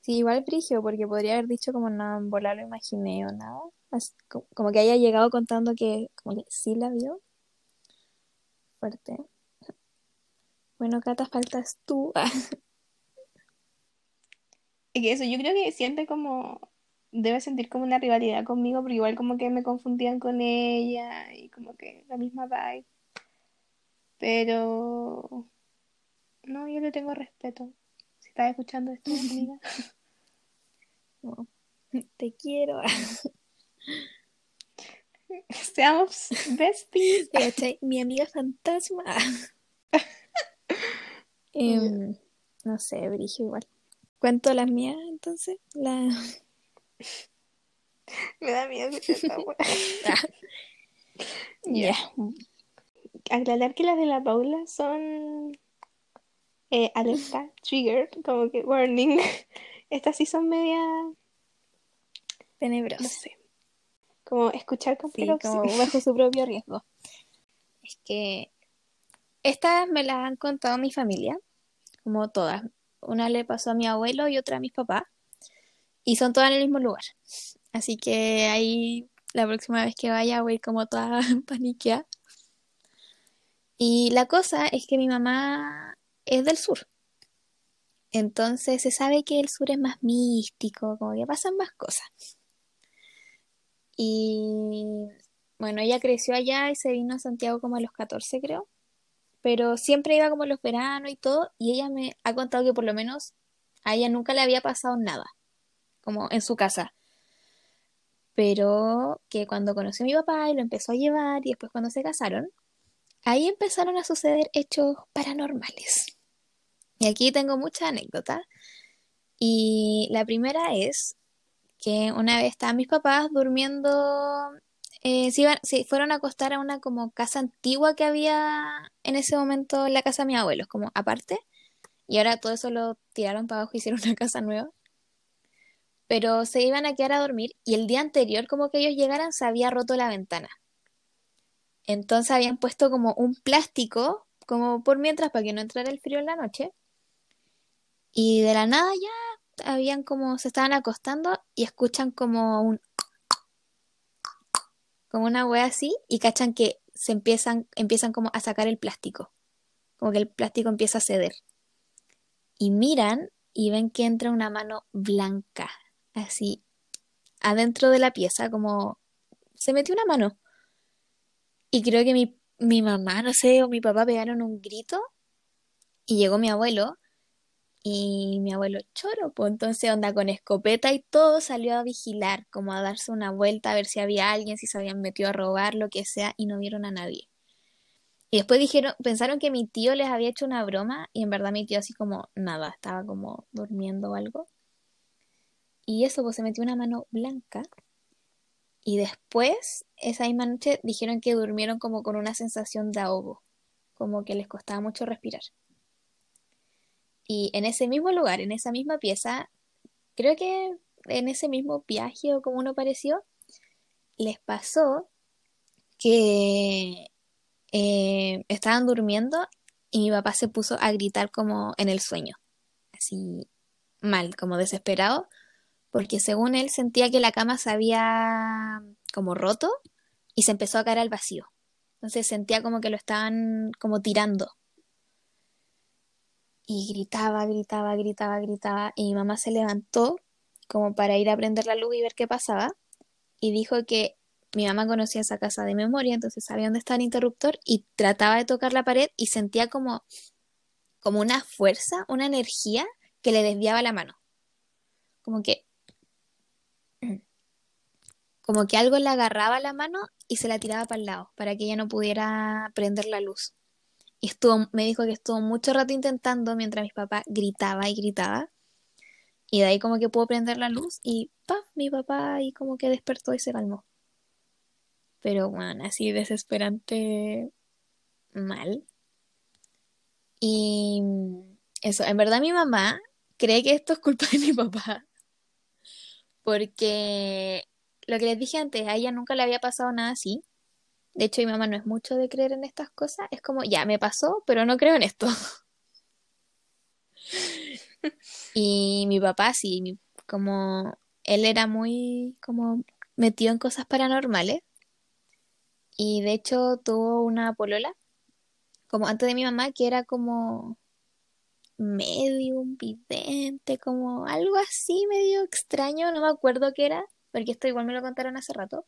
Sí, igual Brigio, porque podría haber dicho como no, en volar lo imaginé o nada. Así co- como, que haya llegado contando que como que sí la vio. Fuerte. Bueno, Cata, faltas tú. Es que eso, yo creo que siente como... Debe sentir como una rivalidad conmigo, porque igual como que me confundían con ella y como que la misma vibe. Pero... No, yo le tengo respeto. Si estás escuchando esto, amiga. Como, Te quiero. Seamos besties. ¿Cachai? Mi amiga fantasma. Em, no sé, Brigio igual. Cuento las mías, entonces. La... Me da miedo escuchar esta. Ya. Aclarar que las de la Paula son eh, alerta, trigger, como que warning. Estas sí son media, no Tenebrosa. sé, como escuchar con Sí, como bajo su propio riesgo. Es que estas me las han contado mi familia, como todas. Una le pasó a mi abuelo y otra a mis papás. Y son todas en el mismo lugar. Así que ahí la próxima vez que vaya voy como toda paniqueada. Y la cosa es que mi mamá es del sur. Entonces se sabe que el sur es más místico, como que pasan más cosas. Y bueno, ella creció allá y se vino a Santiago como a los 14, creo. Pero siempre iba como los veranos y todo. Y ella me ha contado que por lo menos a ella nunca le había pasado nada, como en su casa. Pero que cuando conoció a mi papá y lo empezó a llevar y después cuando se casaron, ahí empezaron a suceder hechos paranormales. Y aquí tengo muchas anécdotas. Y la primera es que una vez estaban mis papás durmiendo, eh, se iban, fueron a acostar a una como casa antigua que había en ese momento en la casa de mis abuelos, como aparte, y ahora todo eso lo tiraron para abajo y hicieron una casa nueva. Pero se iban a quedar a dormir y el día anterior, como que ellos llegaran, se había roto la ventana. Entonces habían puesto como un plástico como por mientras, para que no entrara el frío en la noche. Y de la nada ya habían como, se estaban acostando y escuchan como un, como una wea así y cachan que se empiezan, empiezan como a sacar el plástico, como que el plástico empieza a ceder. Y miran y ven que entra una mano blanca, así, adentro de la pieza, como se metió una mano. Y creo que mi, mi mamá, no sé, o mi papá pegaron un grito y llegó mi abuelo y mi abuelo choro, pues entonces onda con escopeta y todo salió a vigilar, como a darse una vuelta a ver si había alguien, si se habían metido a robar, lo que sea, y no vieron a nadie. Y después dijeron, pensaron que mi tío les había hecho una broma y en verdad mi tío así como nada, estaba como durmiendo o algo. Y eso, pues se metió una mano blanca. Y después, esa misma noche, dijeron que durmieron como con una sensación de ahogo, como que les costaba mucho respirar. Y en ese mismo lugar, en esa misma pieza, creo que en ese mismo viaje o como uno pareció, les pasó que eh, estaban durmiendo y mi papá se puso a gritar como en el sueño, así mal, como desesperado, porque según él sentía que la cama se había como roto y se empezó a caer al vacío. Entonces sentía como que lo estaban como tirando. Y gritaba, gritaba, gritaba, gritaba. Y mi mamá se levantó como para ir a prender la luz y ver qué pasaba. Y dijo que mi mamá conocía esa casa de memoria, entonces sabía dónde estaba el interruptor y trataba de tocar la pared y sentía como, como una fuerza, una energía que le desviaba la mano. Como que como que algo le agarraba la mano y se la tiraba para el lado, para que ella no pudiera prender la luz. Y estuvo, me dijo que estuvo mucho rato intentando mientras mi papá gritaba y gritaba. Y de ahí como que pudo prender la luz y pa, mi papá ahí como que despertó y se calmó. Pero bueno, así desesperante mal. Y eso, en verdad mi mamá cree que esto es culpa de mi papá. Porque lo que les dije antes, a ella nunca le había pasado nada así. De hecho, mi mamá no es mucho de creer en estas cosas. Es como, ya, me pasó, pero no creo en esto. y mi papá sí, como él era muy como metido en cosas paranormales. Y de hecho tuvo una polola, como antes de mi mamá, que era como medium, vidente, como algo así medio extraño, no me acuerdo qué era porque esto igual me lo contaron hace rato.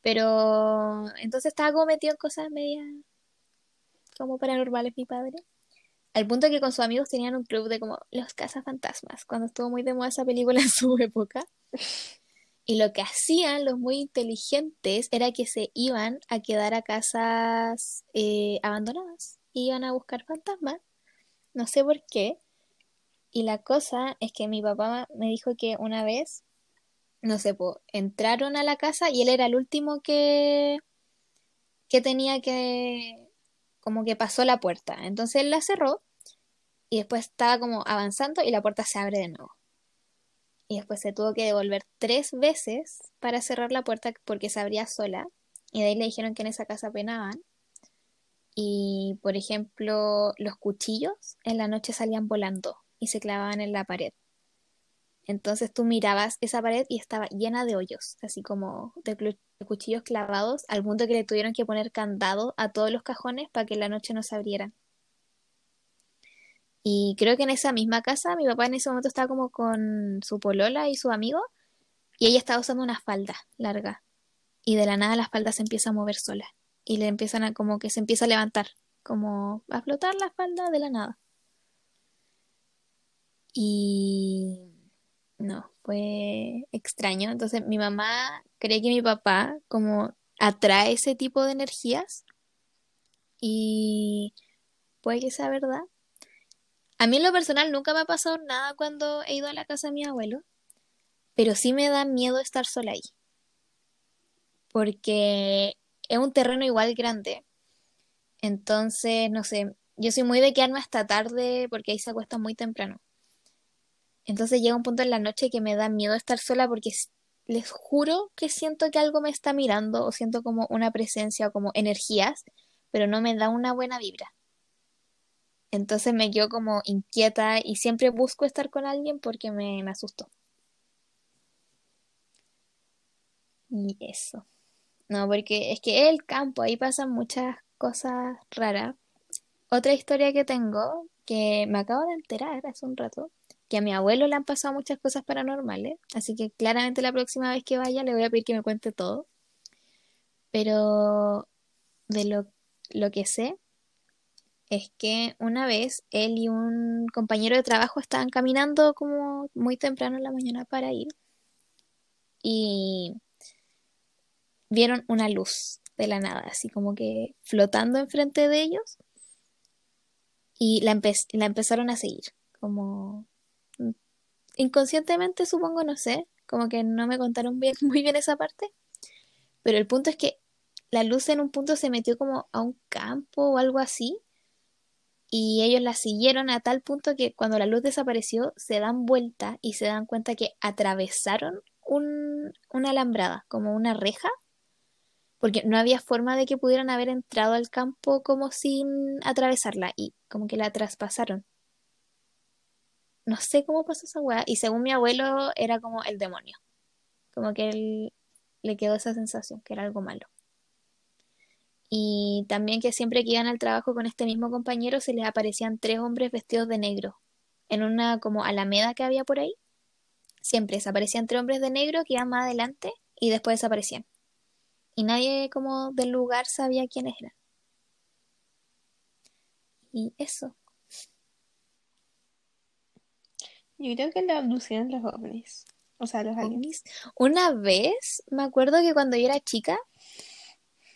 Pero entonces estaba como metido en cosas medias como paranormales mi padre. Al punto que con sus amigos tenían un club de como los cazafantasmas, cuando estuvo muy de moda esa película en su época. Y lo que hacían los muy inteligentes era que se iban a quedar a casas eh, abandonadas. Iban a buscar fantasmas. No sé por qué. Y la cosa es que mi papá me dijo que una vez no sé, pues, entraron a la casa y él era el último que, que tenía que, como que pasó la puerta. Entonces él la cerró y después estaba como avanzando y la puerta se abre de nuevo. Y después se tuvo que devolver tres veces para cerrar la puerta porque se abría sola. Y de ahí le dijeron que en esa casa penaban. Y, por ejemplo, los cuchillos en la noche salían volando y se clavaban en la pared. Entonces tú mirabas esa pared y estaba llena de hoyos, así como de, cuchillos clavados, al punto que le tuvieron que poner candado a todos los cajones para que la noche no se abrieran. Y creo que en esa misma casa, mi papá en ese momento estaba como con su polola y su amigo, y ella estaba usando una falda larga. Y de la nada la falda se empieza a mover sola. Y le empiezan a como que se empieza a levantar, como a flotar la falda de la nada. Y no, fue extraño. Entonces mi mamá cree que mi papá como atrae ese tipo de energías y puede que sea verdad. A mí en lo personal nunca me ha pasado nada cuando he ido a la casa de mi abuelo, pero sí me da miedo estar sola ahí. Porque es un terreno igual grande. Entonces, no sé, yo soy muy de quedarme hasta tarde porque ahí se acuesta muy temprano. Entonces llega un punto en la noche que me da miedo estar sola porque les juro que siento que algo me está mirando o siento como una presencia o como energías, pero no me da una buena vibra. Entonces me quedo como inquieta y siempre busco estar con alguien porque me, me asustó. Y eso. No, porque es que el campo, ahí pasan muchas cosas raras. Otra historia que tengo, que me acabo de enterar hace un rato, que a mi abuelo le han pasado muchas cosas paranormales, así que claramente la próxima vez que vaya le voy a pedir que me cuente todo. Pero de lo, que sé es que una vez él y un compañero de trabajo estaban caminando como muy temprano en la mañana para ir y vieron una luz de la nada, así como que flotando enfrente de ellos y la, la empezaron a seguir, como inconscientemente supongo, no sé, como que no me contaron bien, muy bien esa parte, pero el punto es que la luz en un punto se metió como a un campo o algo así y ellos la siguieron a tal punto que cuando la luz desapareció se dan vuelta y se dan cuenta que atravesaron un, una alambrada, como una reja, porque no había forma de que pudieran haber entrado al campo como sin atravesarla y como que la traspasaron. No sé cómo pasó esa weá y según mi abuelo era como el demonio, como que él le quedó esa sensación que era algo malo. Y también que siempre que iban al trabajo con este mismo compañero se les aparecían tres hombres vestidos de negro. En una como alameda que había por ahí. Siempre desaparecían tres hombres de negro que iban más adelante y después desaparecían. Y nadie como del lugar sabía quiénes eran. Y eso. Yo creo que la abducían los ovnis. O sea, los aliens. Una vez, me acuerdo que cuando yo era chica,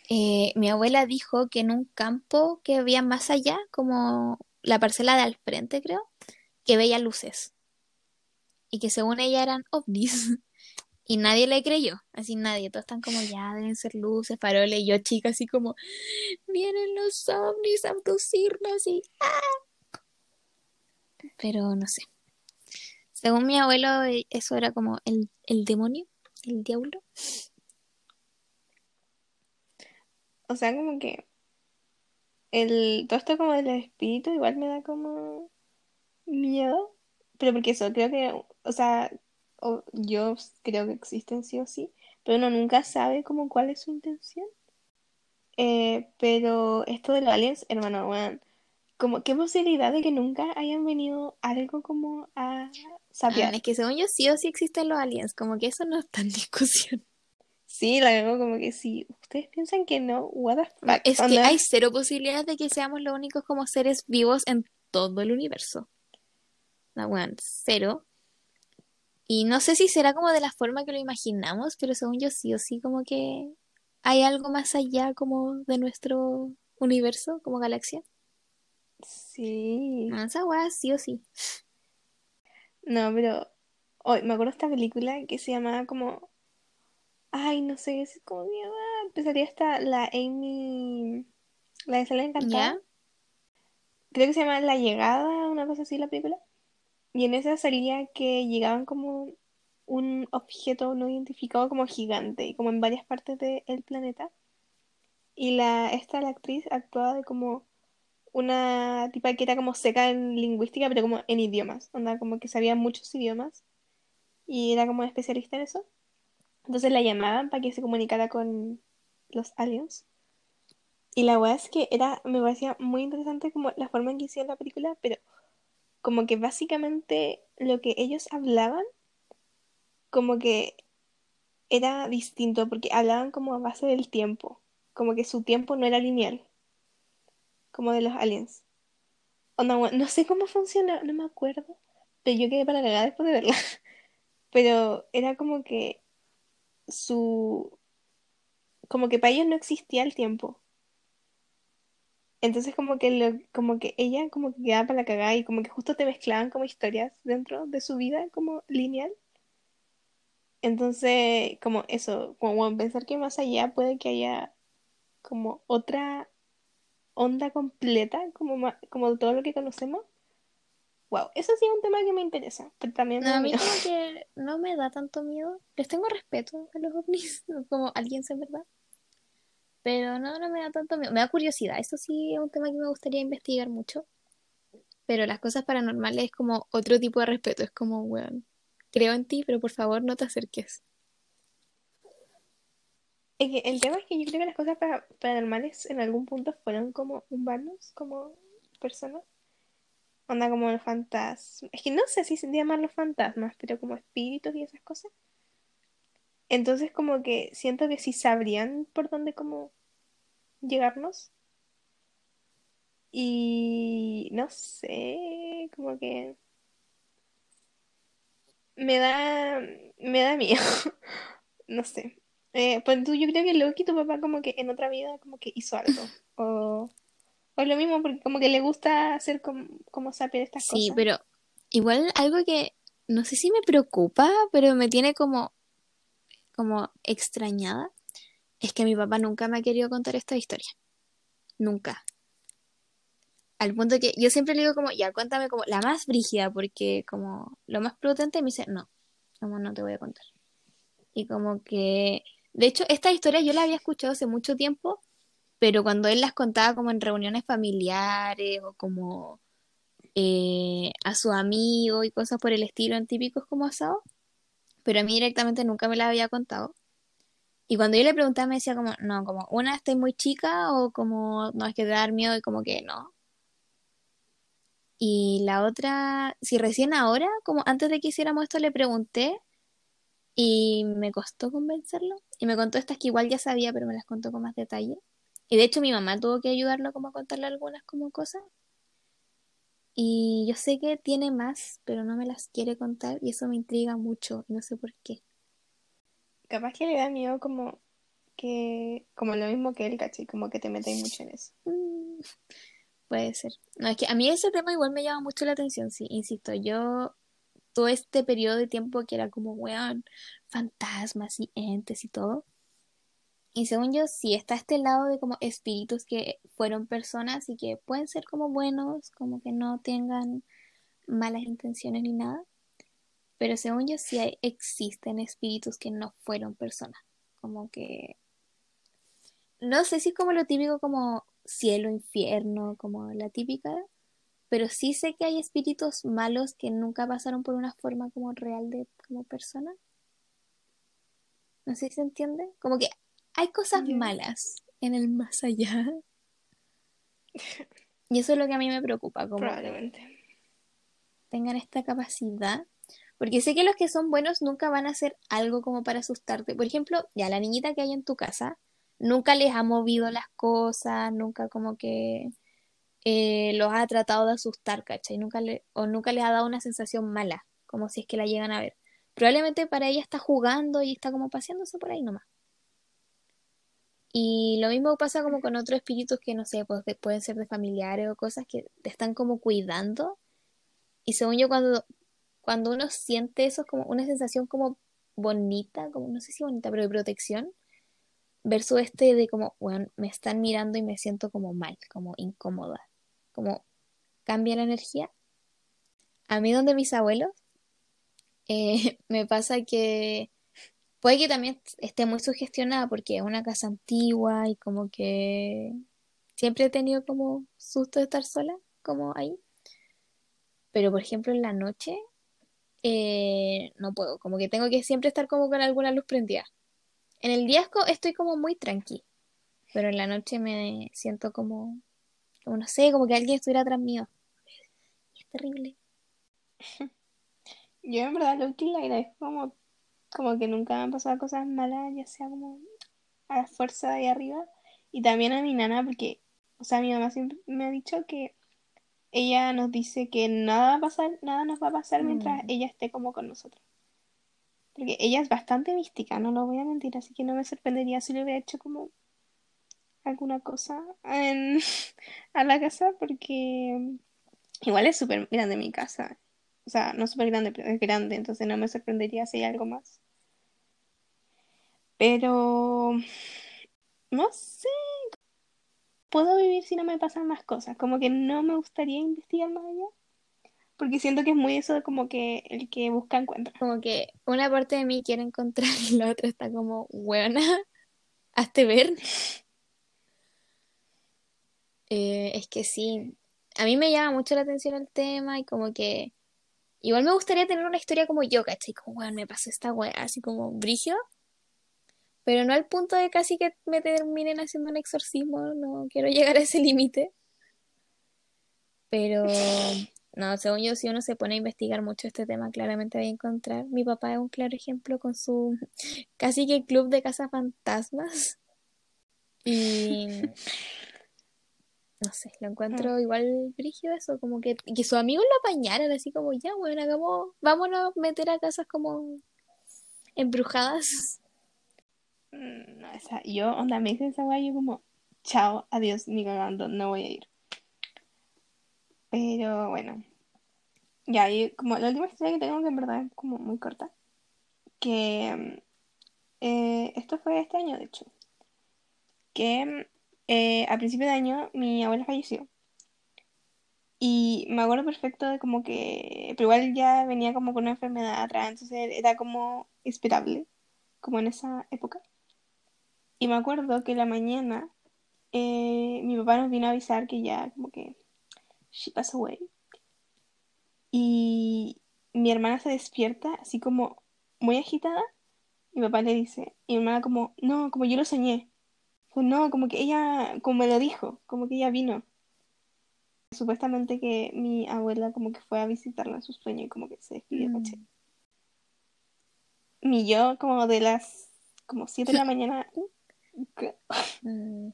eh, mi abuela dijo que en un campo que había más allá, como la parcela de al frente, creo, que veía luces. Y que según ella eran ovnis. Y nadie le creyó, así nadie, todos están como ya, deben ser luces, faroles, y yo chica así como, vienen los ovnis a abducirnos y ¡ah! Pero no sé. Según mi abuelo, eh, eso era como el, el demonio, el diablo. O sea, como que el todo esto como del espíritu igual me da como miedo, pero porque eso, creo que, o sea, yo creo que existen sí o sí, pero uno nunca sabe como cuál es su intención. Eh, pero esto de aliens, hermano, bueno, como qué posibilidad de que nunca hayan venido algo como a saber. Ah, es que según yo sí o sí existen los aliens, como que eso no está en discusión. Sí, la hago como que si ustedes piensan que no, what the fuck. Es que hay cero posibilidades de que seamos los únicos como seres vivos en todo el universo. No, bueno, cero. Y no sé si será como de la forma que lo imaginamos, pero según yo sí o sí como que hay algo más allá como de nuestro universo, como galaxia. Sí. No, esa weá sí o sí. No, pero hoy me acuerdo de esta película que se llamaba como Ay, no sé cómo se llama. Empezaría esta, la Amy. La de Sala Encantada. Creo que se llama La Llegada, una cosa así, la película. Y en esa salía que llegaban como un objeto no identificado como gigante, como en varias partes del planeta. Y la, esta, la actriz, actuaba de como una tipa que era como seca en lingüística, pero como en idiomas. Onda, como que sabía muchos idiomas. Y era como especialista en eso. Entonces la llamaban para que se comunicara con los aliens. Y la weá es que era, me parecía muy interesante como la forma en que hicieron la película, pero como que básicamente lo que ellos hablaban, como que era distinto, porque hablaban como a base del tiempo, como que su tiempo no era lineal, como de los aliens. O no, no sé cómo funciona, no me acuerdo, pero yo quedé para cagar después de verla. Pero era como que su... como que para ellos no existía el tiempo. Entonces como que lo, como que ella como que quedaba para la cagada y como que justo te mezclaban como historias dentro de su vida como lineal. Entonces, como eso, como pensar que más allá puede que haya como otra onda completa, como, como todo lo que conocemos. Wow, eso sí es un tema que me interesa, pero también no, a mí como que no me da tanto miedo. Les tengo respeto a los ovnis, como alguien en verdad. Pero no, no me da tanto miedo. Me da curiosidad, eso sí es un tema que me gustaría investigar mucho. pero las cosas paranormales es como otro tipo de respeto. Es como, weón, creo en ti, pero por favor no te acerques. Que el tema es que yo creo que las cosas para- paranormales en algún punto fueron como humanos, como personas. Onda como los fantasmas. Es que no sé si se llaman los fantasmas, pero como espíritus y esas cosas. Entonces como que siento que sí sabrían por dónde como llegarnos. Y no sé, como que me da, me da miedo. No sé. Eh, pues tú, yo creo que Loki, tu papá, como que en otra vida, como que hizo algo. O, o lo mismo, porque como que le gusta hacer como, como saber estas Sí, cosas. pero igual algo que no sé si me preocupa, pero me tiene como, como extrañada, es que mi papá nunca me ha querido contar esta historia. Nunca. Al punto que yo siempre le digo como, ya, cuéntame como la más brígida, porque como lo más prudente me dice, no, como no te voy a contar. Y como que, de hecho, esta historia yo la había escuchado hace mucho tiempo, pero cuando él las contaba como en reuniones familiares o como eh, a su amigo y cosas por el estilo en típicos como asado, pero a mí directamente nunca me la había contado. Y cuando yo le preguntaba me decía como, no, como una estoy muy chica o como no es que te da miedo y como que no. Y la otra, si recién ahora, como antes de que hiciéramos esto, le pregunté y me costó convencerlo. Y me contó estas que igual ya sabía, pero me las contó con más detalle. Y de hecho mi mamá tuvo que ayudarlo como a contarle algunas como cosas. Y yo sé que tiene más, pero no me las quiere contar y eso me intriga mucho y no sé por qué. Capaz que le da miedo como que, como lo mismo que él, ¿cachai? Como que te metéis mucho en eso. Mm, puede ser. No, es que a mí ese tema igual me llama mucho la atención, sí, insisto, yo este periodo de tiempo que era como, weón, fantasmas y entes y todo. Y según yo, sí está este lado de como espíritus que fueron personas y que pueden ser como buenos, como que no tengan malas intenciones ni nada. Pero según yo, sí hay- existen espíritus que no fueron personas. Como que no sé si es como lo típico como cielo, infierno, como la típica, pero sí sé que hay espíritus malos que nunca pasaron por una forma como real de como persona. No sé si se entiende. Como que hay cosas malas en el más allá. Y eso es lo que a mí me preocupa, como Probablemente. tengan esta capacidad. Porque sé que los que son buenos nunca van a hacer algo como para asustarte. Por ejemplo, ya la niñita que hay en tu casa, nunca les ha movido las cosas, nunca como que eh, los ha tratado de asustar, ¿cachai? Nunca le, o nunca les ha dado una sensación mala, como si es que la llegan a ver. Probablemente para ella está jugando y está como paseándose por ahí nomás. Y lo mismo pasa como con otros espíritus que no sé, pues de- pueden ser de familiares o cosas que te están como cuidando. Y según yo, cuando, cuando uno siente eso, es como una sensación como bonita, como no sé si bonita, pero de protección, versus este de como, bueno, me están mirando y me siento como mal, como incómoda, como cambia la energía. A mí donde mis abuelos, eh, me pasa que puede que también esté muy sugestionada porque es una casa antigua y como que siempre he tenido como susto de estar sola, como ahí. Pero por ejemplo en la noche eh, no puedo, como que tengo que siempre estar como con alguna luz prendida. En el día estoy como muy tranqui, pero en la noche me siento como, como no sé, como que alguien estuviera atrás mío. Es terrible. Yo en verdad lo que le agradezco como, como que nunca me han pasado cosas malas, ya sea como a la fuerza de ahí arriba. Y también a mi nana, porque, o sea, mi mamá siempre me ha dicho que ella nos dice que nada va a pasar, nada nos va a pasar mientras Mm. ella esté como con nosotros. Porque ella es bastante mística, no lo voy a mentir, así que no me sorprendería si le hubiera hecho como alguna cosa en, a la casa, porque igual es súper grande mi casa. O sea, no súper grande, pero es grande, entonces no me sorprendería si hay algo más. Pero, no sé, puedo vivir si no me pasan más cosas. Como que no me gustaría investigar más allá, porque siento que es muy eso de como que el que busca encuentra. Como que una parte de mí quiere encontrar y la otra está como, buena, hazte ver. Eh, es que sí, a mí me llama mucho la atención el tema y como que igual me gustaría tener una historia como yo, ¿cachai? Como, bueno, me pasó esta weá, así como brígido, pero no al punto de casi que me terminen haciendo un exorcismo, no quiero llegar a ese límite. Pero no, según yo, si uno se pone a investigar mucho este tema, claramente va a encontrar. Mi papá es un claro ejemplo con su casi que club de casas fantasmas. Y no sé, lo encuentro Mm. igual brígido eso, como que, que sus amigos lo apañaran, así como, ya, bueno, hagamos, vámonos a meter a casas como embrujadas. Mm, No, esa, yo, onda, me dice esa weá, yo como, chao, adiós, ni cagando, no voy a ir. Pero bueno, ya, y como la última historia que tengo que en verdad es como muy corta, que mm, eh, esto fue este año, de hecho, que eh, a principio de año mi abuela falleció. Y me acuerdo perfecto de como que, pero igual ya venía como con una enfermedad atrás, entonces era como esperable, como en esa época. Y me acuerdo que la mañana eh, mi papá nos vino a avisar que ya como que she passed away. Y mi hermana se despierta así como muy agitada. Mi papá le dice, y mi hermana como, no, como yo lo soñé. No, como que ella, como me lo dijo, como que ella vino. Supuestamente que mi abuela como que fue a visitarla en su sueño y como que se despidió, ¿cachai? Mm. Mi yo como de las como 7 de la mañana, ¿qué? Mm.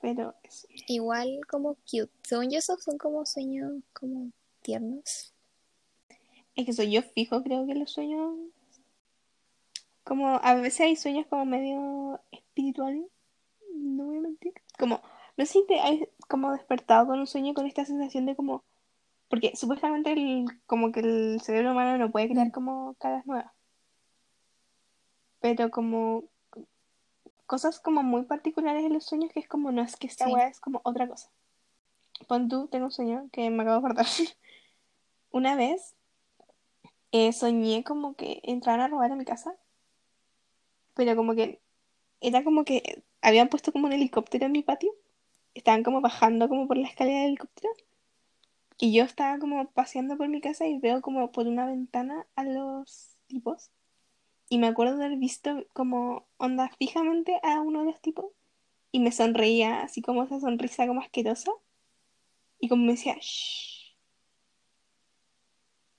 pero eso. Igual como cute. Según yo, esos son como sueños como tiernos. Es que soy yo fijo, creo que los sueños. Como a veces hay sueños como medio espirituales. No voy a mentir. Como, no sé si te has como despertado con un sueño con esta sensación de como. Porque supuestamente el, como que el cerebro humano no puede crear como caras nuevas. Pero como cosas como muy particulares en los sueños que es como no es que esta Sí. weá es como otra cosa. Pon tú, tengo un sueño que me acabo de acordar. Una vez eh, soñé como que entraban a robar a mi casa, pero como que era como que habían puesto como un helicóptero en mi patio. Estaban como bajando como por la escalera del helicóptero. Y yo estaba como paseando por mi casa y veo como por una ventana a los tipos. Y me acuerdo de haber visto como onda fijamente a uno de los tipos. Y me sonreía, así como esa sonrisa como asquerosa. Y como me decía, shh.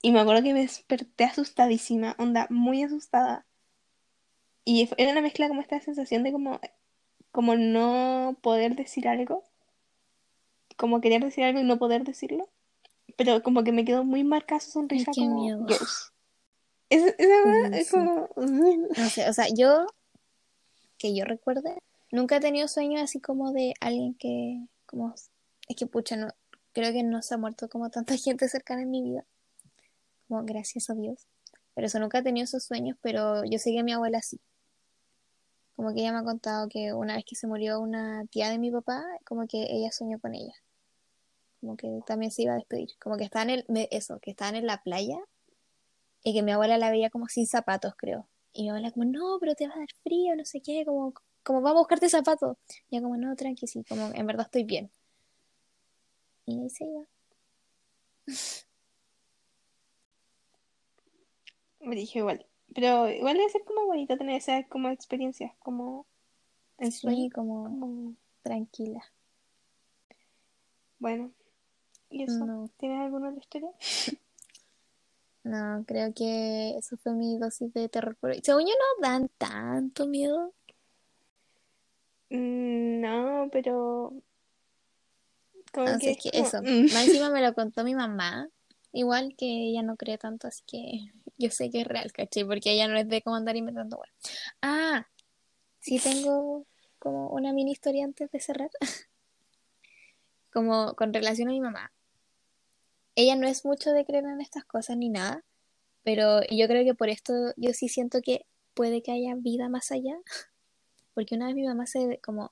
Y me acuerdo que me desperté asustadísima, onda muy asustada. Y era una mezcla como esta sensación de como, como no poder decir algo. Como querer decir algo y no poder decirlo. Pero como que me quedó muy marcada su Ay, sonrisa qué como miedo. Esa weá Mm, es sí. como... No sé, o sea, yo, que yo recuerde, nunca he tenido sueños así como de alguien que, como, es que pucha, no, creo que no se ha muerto como tanta gente cercana en mi vida, como gracias a Dios. Pero eso nunca he tenido esos sueños, pero yo sé que mi abuela sí. Como que ella me ha contado que una vez que se murió una tía de mi papá, como que ella soñó con ella. Como que también se iba a despedir. Como que estaban en, me- eso, que estaban en la playa y que mi abuela la veía como sin zapatos, creo. Y mi abuela como, no, pero te va a dar frío, no sé qué, como, como vamos a buscarte zapatos. Y ella como, no, tranqui, sí, como en verdad estoy bien. Y ahí se iba. Me dije igual. Pero igual debe ser como bonito tener esa como experiencia, como en sueño. Sí, como Como, tranquila. bueno, y eso. No, ¿Tienes alguna otra historia? no, creo que eso fue mi dosis de terror. por. Según yo no dan tanto miedo. Mm, No, pero como No que es que como... eso. Más encima me lo contó mi mamá. Igual que ella no cree tanto, así que yo sé que es real, ¿cachai? Porque ella no es de cómo andar inventando, bueno. Ah, sí tengo como una mini historia antes de cerrar. Como con relación a mi mamá. Ella no es mucho de creer en estas cosas ni nada, pero yo creo que por esto yo sí siento que puede que haya vida más allá. Porque una vez mi mamá se como,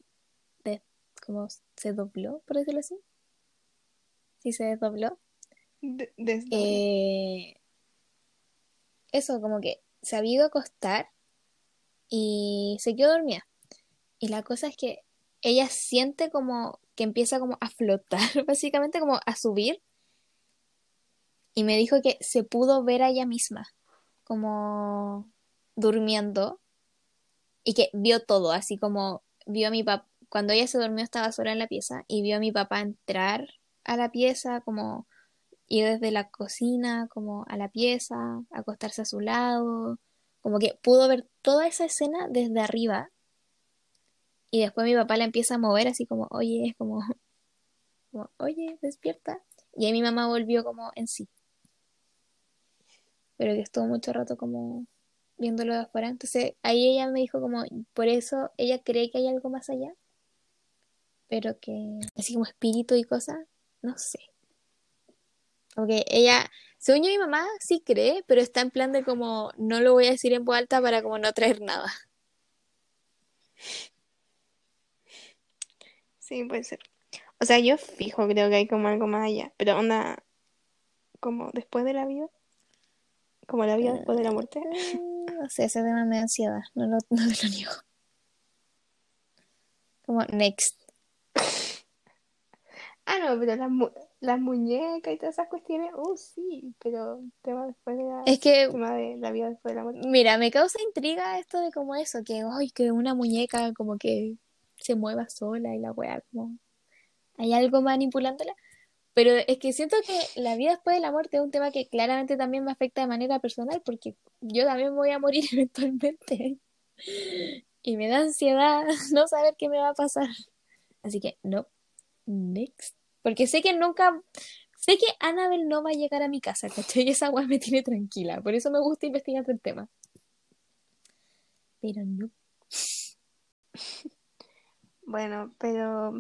de- como se dobló, por decirlo así. Sí, se desdobló. De- desdoble. Eh, eso, como que se había ido a acostar y se quedó dormida. Y la cosa es que ella siente como que empieza como a flotar, básicamente como a subir. Y me dijo que se pudo ver a ella misma, como durmiendo, y que vio todo, así como vio a mi papá, cuando ella se durmió estaba sola en la pieza, y vio a mi papá entrar a la pieza, como ir desde la cocina, como a la pieza, acostarse a su lado, como que pudo ver toda esa escena desde arriba. Y después mi papá la empieza a mover así como, oye, es como, como, oye, despierta. Y ahí mi mamá volvió como en sí. Pero que estuvo mucho rato como viéndolo de afuera. Entonces ahí ella me dijo como, por eso ella cree que hay algo más allá. Pero que así como espíritu y cosas, no sé. Porque ella, según yo mi mamá sí cree, pero está en plan de como, no lo voy a decir en voz alta para como no traer nada. Sí, puede ser. O sea, yo fijo, creo que hay como algo más allá. Pero onda, como después de la vida. Como la vida después de la muerte. No sé, ese tema me da ansiedad, no lo, no lo niego. Como next. Ah, no, pero mu- las muñecas y todas esas cuestiones, uh, sí, pero tema después de la, Es que, tema de la vida después de la muerte. mira, me causa intriga esto de como eso, que, ay, que una muñeca como que se mueva sola y la weá, como hay algo manipulándola. Pero es que siento que la vida después de la muerte es un tema que claramente también me afecta de manera personal, porque yo también voy a morir eventualmente. Y me da ansiedad no saber qué me va a pasar. Así que, no. Next. Porque sé que nunca. Sé que Annabelle no va a llegar a mi casa, ¿cachai? Y esa weá me tiene tranquila. Por eso me gusta investigar el tema. Pero no. Bueno, pero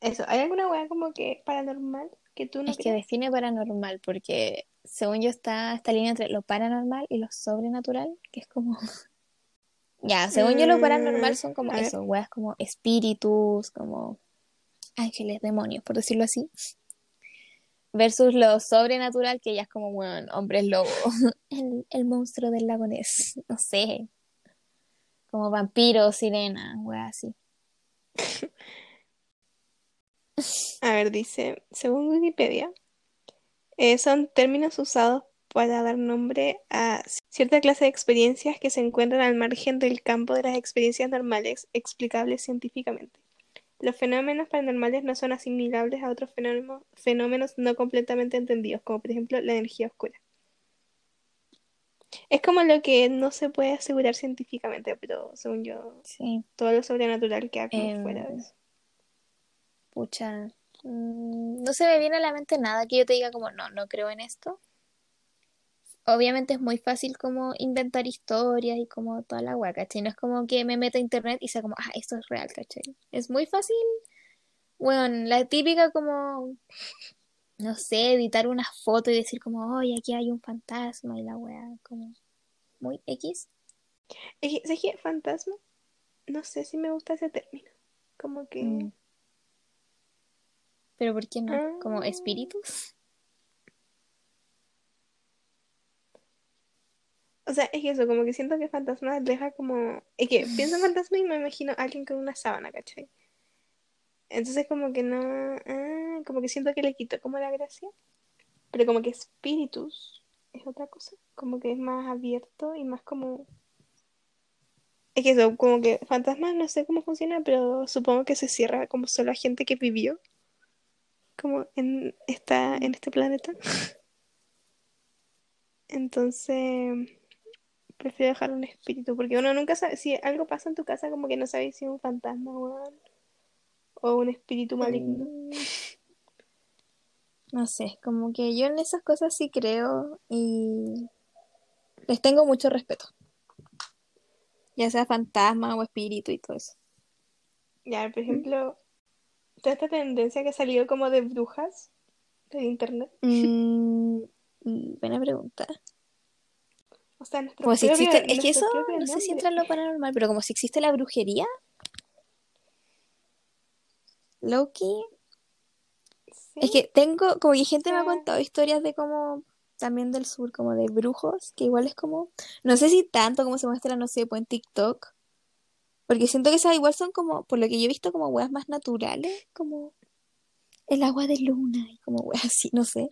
eso, ¿hay alguna weá como que paranormal que tú no Es que define paranormal, porque según yo está esta línea entre lo paranormal y lo sobrenatural, que es como. Ya, según yo lo paranormal Mm, son como eso, weas como espíritus, como ángeles, demonios, por decirlo así. Versus lo sobrenatural, que ya es como, bueno, hombres lobo, el, el monstruo del lago Ness, no sé. Como vampiros, sirena, weas así. A ver, dice, según Wikipedia, eh, son términos usados para dar nombre a cierta clase de experiencias que se encuentran al margen del campo de las experiencias normales explicables científicamente. Los fenómenos paranormales no son asimilables a otros fenómenos, fenómenos no completamente entendidos, como por ejemplo la energía oscura. Es como lo que no se puede asegurar científicamente, pero según yo, Sí, todo lo sobrenatural queda como Em, fuera de eso. pucha. mm, No se me viene a la mente nada que yo te diga como, no, no creo en esto. Obviamente es muy fácil como inventar historias y como toda la hueá, ¿cachai? No es como que me meto a internet y sea como, ah, esto es real, ¿cachai? Es muy fácil, bueno, la típica como, no sé, editar una foto y decir como, oye, aquí hay un fantasma y la hueá, como muy X. Es. Fantasma. No sé si me gusta ese término. Como que. Mm. Pero ¿por qué no? Como Ah. espíritus. O sea, es que eso, como que siento que fantasma deja como. Es que pienso en fantasma y me imagino a alguien con una sábana, ¿cachai? Entonces, como que no. ah, como que siento que le quito como la gracia. Pero como que espíritus es otra cosa. Como que es más abierto y más como. Es que eso, como que fantasmas no sé cómo funciona, pero supongo que se cierra como solo a gente que vivió. Como en esta, en este planeta. Entonces, prefiero dejar un espíritu, porque uno nunca sabe, si algo pasa en tu casa, como que no sabes si es un fantasma weón, o un espíritu maligno. Mm. No sé, como que yo en esas cosas sí creo y les tengo mucho respeto. Ya sea fantasma o espíritu y todo eso. Ya, por ejemplo, toda esta tendencia que salió como de brujas de internet, Mm, mm, buena pregunta. O sea, nuestro Como si existe, es que eso no sé si entra en lo paranormal, pero como si existe la brujería. Loki. Sí, Es que tengo, como que gente me ha Ah. contado historias de como, también del sur, como de brujos, que igual es como, no sé si tanto como se muestra, no sé, pues en TikTok, Porque siento que esas igual son como, por lo que yo he visto, como weas más naturales, como el agua de luna y como weas así, no sé.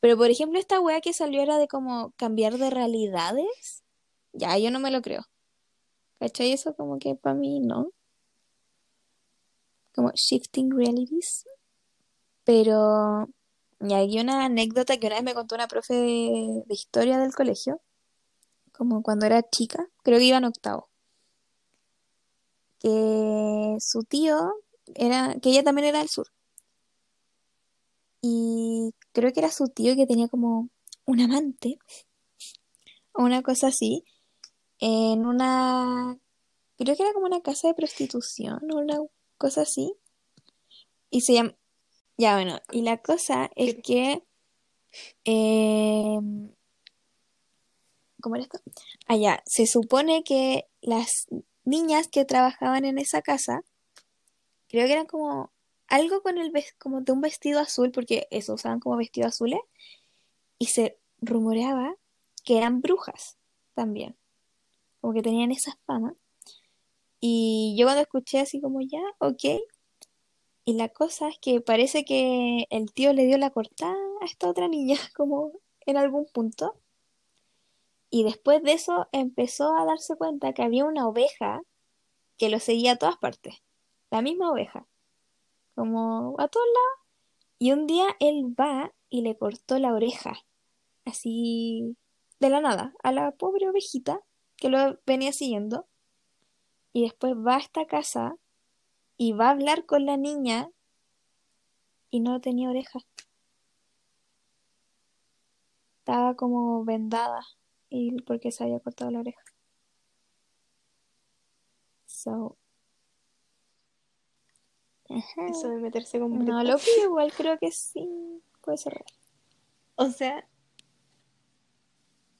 Pero por ejemplo, esta wea que salió era de como cambiar de realidades. Ya, yo no me lo creo. ¿Cachai? Eso como que para mí no. Como shifting realities. Pero y hay una anécdota que una vez me contó una profe de, historia del colegio, como cuando era chica, creo que iba en octavo, que su tío era, que ella también era del sur. Y creo que era su tío que tenía como un amante, o una cosa así, en una, creo que era como una casa de prostitución o una cosa así. Y se llama, ya bueno, y la cosa es que, eh, ¿cómo era esto? Allá, se supone que las niñas que trabajaban en esa casa, creo que eran como algo con el como de un vestido azul, porque eso usaban como vestidos azules, y se rumoreaba que eran brujas también, como que tenían esa fama. Y yo cuando escuché así como ya, ok, y la cosa es que parece que el tío le dio la cortada a esta otra niña, como en algún punto, y después de eso empezó a darse cuenta que había una oveja que lo seguía a todas partes, la misma oveja, como a todos lados. Y un día él va y le cortó la oreja, así de la nada, a la pobre ovejita que lo venía siguiendo. Y después va a esta casa y va a hablar con la niña y no tenía oreja. Estaba como vendada y porque se había cortado la oreja. So, ajá. Eso de meterse con No, lo que igual creo que sí puede ser real. O sea,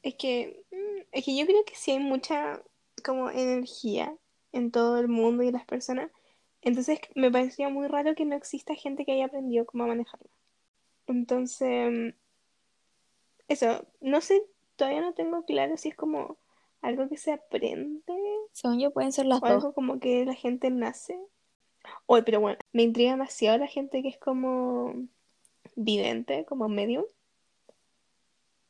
es que, mm, es que yo creo que sí hay mucha como energía en todo el mundo y en las personas. Entonces me parecía muy raro que no exista gente que haya aprendido cómo manejarla. Entonces, mm, eso, no sé, todavía no tengo claro si es como algo que se aprende Según yo pueden ser las o dos. algo como que la gente nace. Oye, pero bueno, me intriga demasiado la gente que es como vidente, como medium.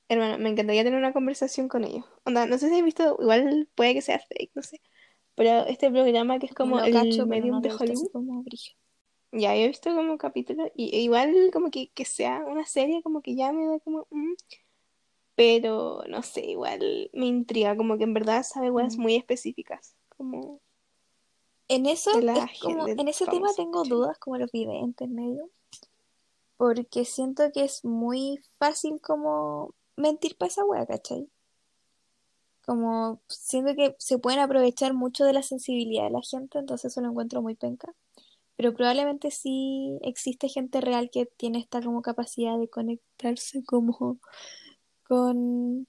Hermano, me encantaría tener una conversación con ellos. Onda, no sé si has visto, igual puede que sea fake, no sé. Pero este programa que es como el cacho, medium no de Hollywood. como. Ya, yo he visto como capítulos y e igual como que, que sea una serie como que ya me da como... mm, pero no sé, igual me intriga, como que en verdad sabe weas Mm. muy específicas. Como En eso es como, en ese tema tengo dudas como los videntes medio, porque siento que es muy fácil como mentir para esa wea, ¿cachai? Como siento que se pueden aprovechar mucho de la sensibilidad de la gente, entonces eso lo encuentro muy penca. Pero probablemente sí existe gente real que tiene esta como capacidad de conectarse como con,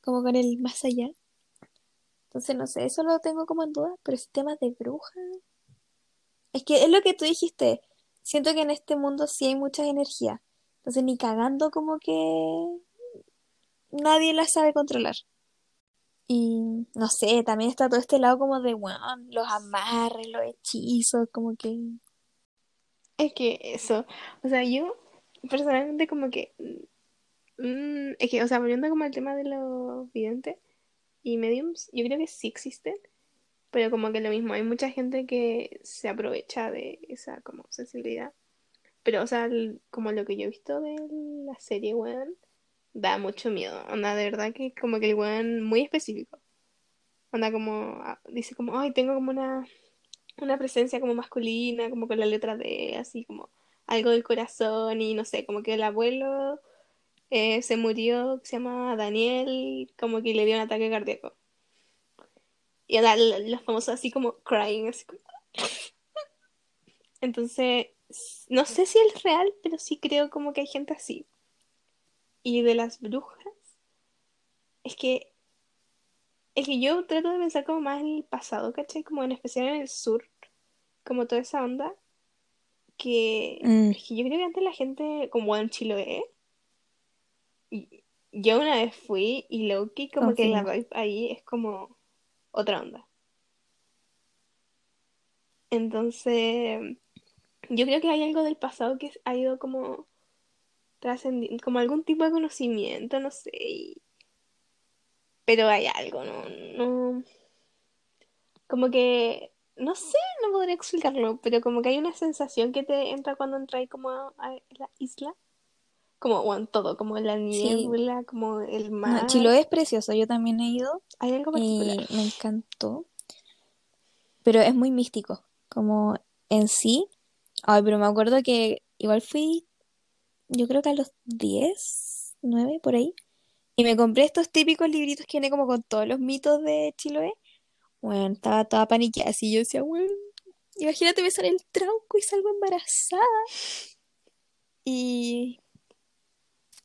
como con el más allá. Entonces no sé, eso lo tengo como en duda, pero ese tema de brujas. Es que es lo que tú dijiste. Siento que en este mundo sí hay mucha energía. Entonces ni cagando como que nadie la sabe controlar. Y no sé, también está todo este lado como de, weón, los amarres, los hechizos, como que... Es que eso, o sea, yo personalmente como que, mm, es que, o sea, volviendo como al tema de los videntes y mediums, yo creo que sí existen, pero como que lo mismo, hay mucha gente que se aprovecha de esa como sensibilidad. Pero, o sea, como lo que yo he visto de la serie, weón, da mucho miedo. Onda, de verdad que como que el weón muy específico. Onda como, ah, dice como, ay, tengo como una, una presencia como masculina, como con la letra D, así como algo del corazón y no sé, como que el abuelo eh, se murió, se llama Daniel, como que le dio un ataque cardíaco. Y onda, l- los famosos así como crying, así como... Entonces, no sé si es real, pero sí creo como que hay gente así. Y de las brujas, es que, es que yo trato de pensar como más en el pasado, ¿cachai? Como en especial en el sur, como toda esa onda, que, Mm, es que yo creo que antes la gente, como en Chiloé, y yo una vez fui y Loki como que la vibe ahí es como otra onda. Entonces, yo creo que hay algo del pasado que ha ido como trascendiendo, como algún tipo de conocimiento, no sé. y- Pero hay algo, no, no. Como que, no sé, no podría explicarlo, pero como que hay una sensación que te entra cuando entras como a, a la isla. Como, bueno, todo, como la Sí. niebla, como el No, mar. Chiloé es precioso, yo también he ido Hay algo particular. y me encantó, pero es muy místico, como en sí. Ay, pero me acuerdo que igual fui, yo creo que a los 10, 9, por ahí, y me compré estos típicos libritos que vienen como con todos los mitos de Chiloé. Bueno, estaba toda paniqueada, así yo decía, bueno, imagínate me sale el trauco y salgo embarazada. Y,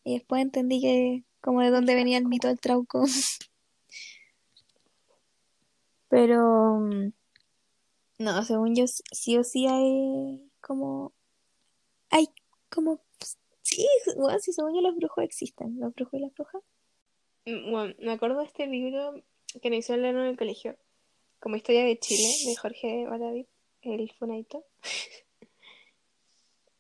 y después entendí que como de dónde venía el mito del trauco. Pero mm, no, según yo, sí o sí hay como, hay como, sí, bueno, sí, según yo los brujos existen, los brujos y las brujas. Mm, Bueno, me acuerdo de este libro que nos hizo leer en el colegio, como Historia de Chile, de Jorge Baravid, el Funaito.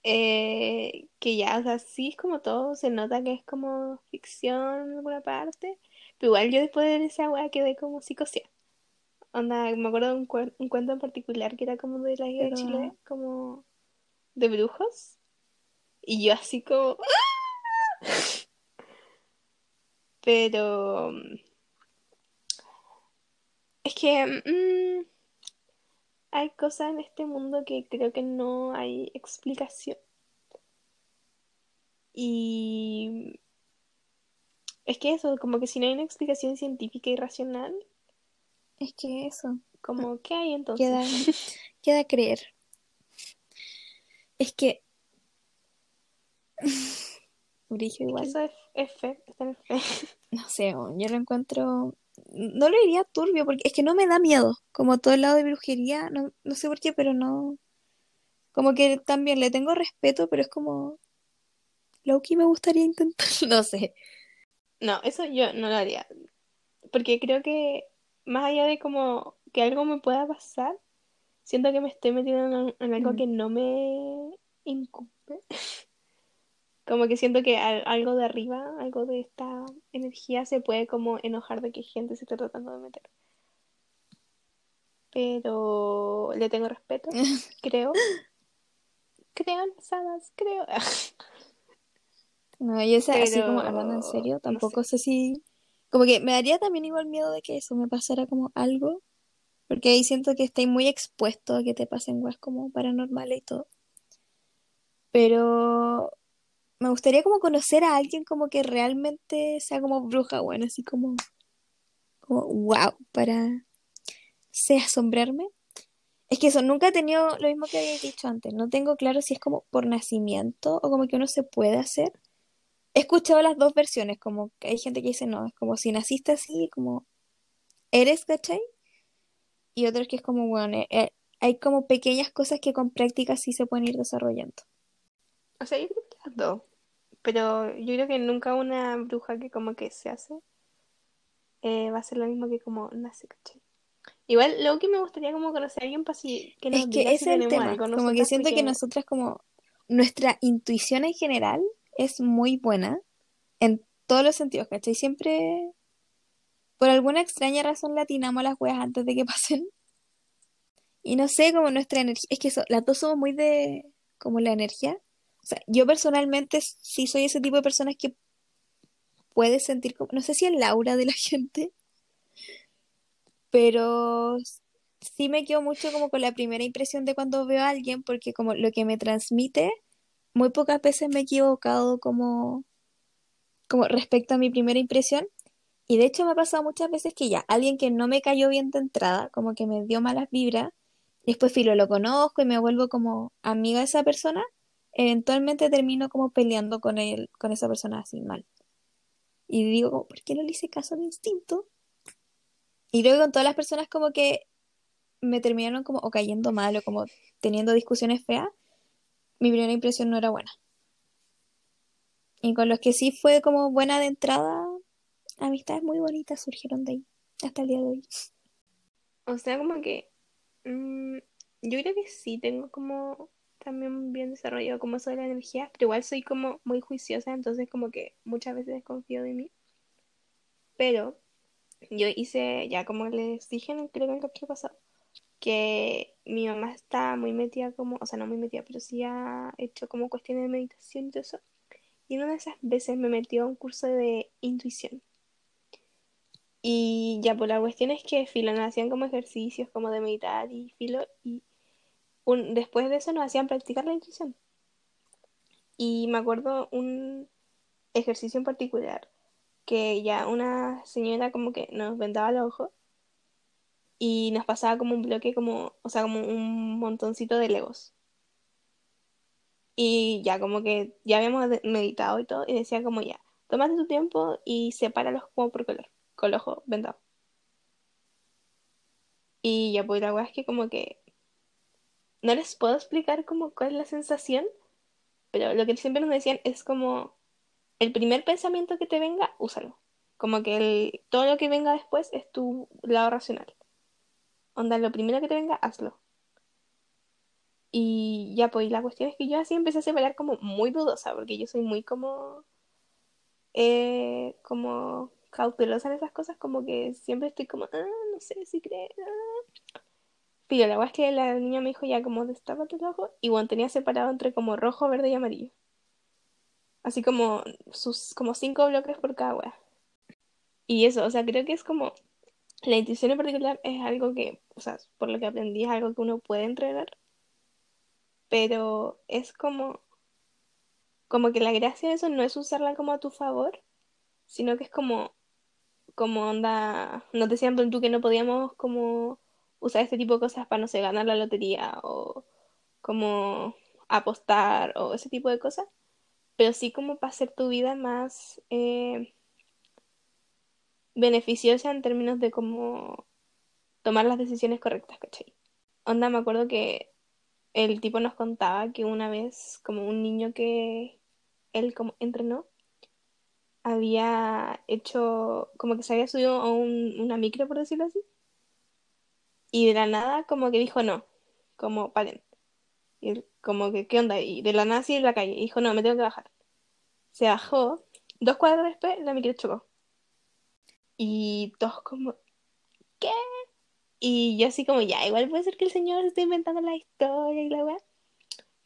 Eh, que ya, o sea, sí es como todo, se nota que es como ficción en alguna parte, pero igual yo después de esa weá quedé como psicoseada. Onda, me acuerdo de un, cuen- un cuento en particular que era como de la isla de Chile, como de brujos, y yo así como, pero mm, es que mm, hay cosas en este mundo que creo que no hay explicación. Y es que eso, como que si no hay una explicación científica y racional, es que eso, como, ¿qué hay queda, entonces? queda creer. Es que, Brigio Es que igual, eso es, es fe, está en fe. no sé, yo lo encuentro, no lo diría turbio, porque es que no me da miedo, como todo el lado de brujería, no, no sé por qué, pero no, como que también le tengo respeto, pero es como, Loki me gustaría intentar, no sé. No, eso yo no lo haría. Porque creo que más allá de como que algo me pueda pasar, siento que me estoy metiendo en, en algo Mm. que no me incumbe. Como que siento que al- algo de arriba, algo de esta energía se puede como enojar de que gente se esté tratando de meter. Pero le tengo respeto, creo. Las hadas, creo. No, yo sé, así como hablando en serio, no sé. tampoco sé si, como que me daría también igual miedo de que eso me pasara como algo, porque ahí siento que estoy muy expuesto a que te pasen cosas como paranormales y todo. Pero me gustaría como conocer a alguien como que realmente sea como bruja, bueno, así como, como wow, para, sé, asombrarme. Es que eso, nunca he tenido lo mismo que había dicho antes, no tengo claro si es como por nacimiento o como que uno se puede hacer. He escuchado las dos versiones, como que hay gente que dice no, es como si naciste así, como eres, ¿cachai? Y otros que es como, bueno, eh, eh, hay como pequeñas cosas que con práctica sí se pueden ir desarrollando. O sea, yo creo que las dos. Pero yo creo que nunca una bruja que como que se hace eh, va a ser lo mismo que como nace, ¿cachai? Igual, lo que me gustaría como conocer a alguien para si, que Es nos que diga ese si es el tema, algo como que siento que nosotras como nuestra intuición en general es muy buena en todos los sentidos, ¿cachai? Siempre, por alguna extraña razón, latinamos las weas antes de que pasen. Y no sé, como nuestra energía, es que las dos somos muy de, como la energía. O sea, yo personalmente sí soy ese tipo de personas que puede sentir como, no sé si el aura de la gente, pero sí me quedo mucho como con la primera impresión de cuando veo a alguien, porque como lo que me transmite, muy pocas veces me he equivocado como, como respecto a mi primera impresión. Y de hecho me ha pasado muchas veces que ya, alguien que no me cayó bien de entrada, como que me dio malas vibras, después filo, lo conozco y me vuelvo como amiga de esa persona, eventualmente termino como peleando con él, con esa persona así mal. Y digo, ¿por qué no le hice caso al instinto? Y luego con todas las personas como que me terminaron como o cayendo mal o como teniendo discusiones feas, mi primera impresión no era buena. Y con los que sí fue como buena de entrada, amistades muy bonitas surgieron de ahí, hasta el día de hoy. O sea, como que mm, yo creo que sí, tengo como también bien desarrollado como de la energía, pero igual soy como muy juiciosa, entonces como que muchas veces desconfío de mí. Pero yo hice, ya como les dije, creo que en el capítulo pasado, que mi mamá está muy metida como, o sea, no muy metida, pero sí ha hecho como cuestiones de meditación y todo eso. Y una de esas veces me metió a un curso de intuición. Y ya, pues la cuestión es que filo, nos hacían como ejercicios como de meditar y filo, y un, después de eso nos hacían practicar la intuición. Y me acuerdo un ejercicio en particular, que ya una señora como que nos vendaba los ojos y nos pasaba como un bloque, como, o sea, como un montoncito de legos. Y ya como que ya habíamos meditado y todo, y decía como ya, tómate tu tiempo y sepáralos como por color, con el ojo vendado. Y ya pues la weá es que como que no les puedo explicar como cuál es la sensación, pero lo que siempre nos decían es como el primer pensamiento que te venga, úsalo. Como que el, todo lo que venga después es tu lado racional. Onda, lo primero que te venga, hazlo. Y ya, pues la cuestión es que yo así empecé a separar como muy dudosa, porque yo soy muy como, eh, como cautelosa en esas cosas, como que siempre estoy como, ah, no sé si crees. ah". Pero la verdad es que la niña me dijo ya como destápate el ojo, y bueno, tenía separado entre como rojo, verde y amarillo. Así como sus como cinco bloques por cada wea. Y eso, o sea, creo que es como la intuición en particular es algo que, o sea, por lo que aprendí es algo que uno puede entrenar, pero es como como que la gracia de eso no es usarla como a tu favor, sino que es como como onda, nos decían tú que no podíamos como usar este tipo de cosas para no sé, ganar la lotería o como apostar o ese tipo de cosas, pero sí como para hacer tu vida más eh, beneficiosa en términos de cómo tomar las decisiones correctas, ¿cachai? Onda, me acuerdo que el tipo nos contaba que una vez, como un niño que él como entrenó, había hecho, como que se había subido a un- una micro, por decirlo así, y de la nada como que dijo no, como paren. Y como que, ¿qué onda? Y de la nada así en la calle, y dijo no, me tengo que bajar. Se bajó, dos cuadras después la micro chocó. Y todos como, ¿qué? Y yo así como, ya, igual puede ser que el señor se esté inventando la historia y la weá.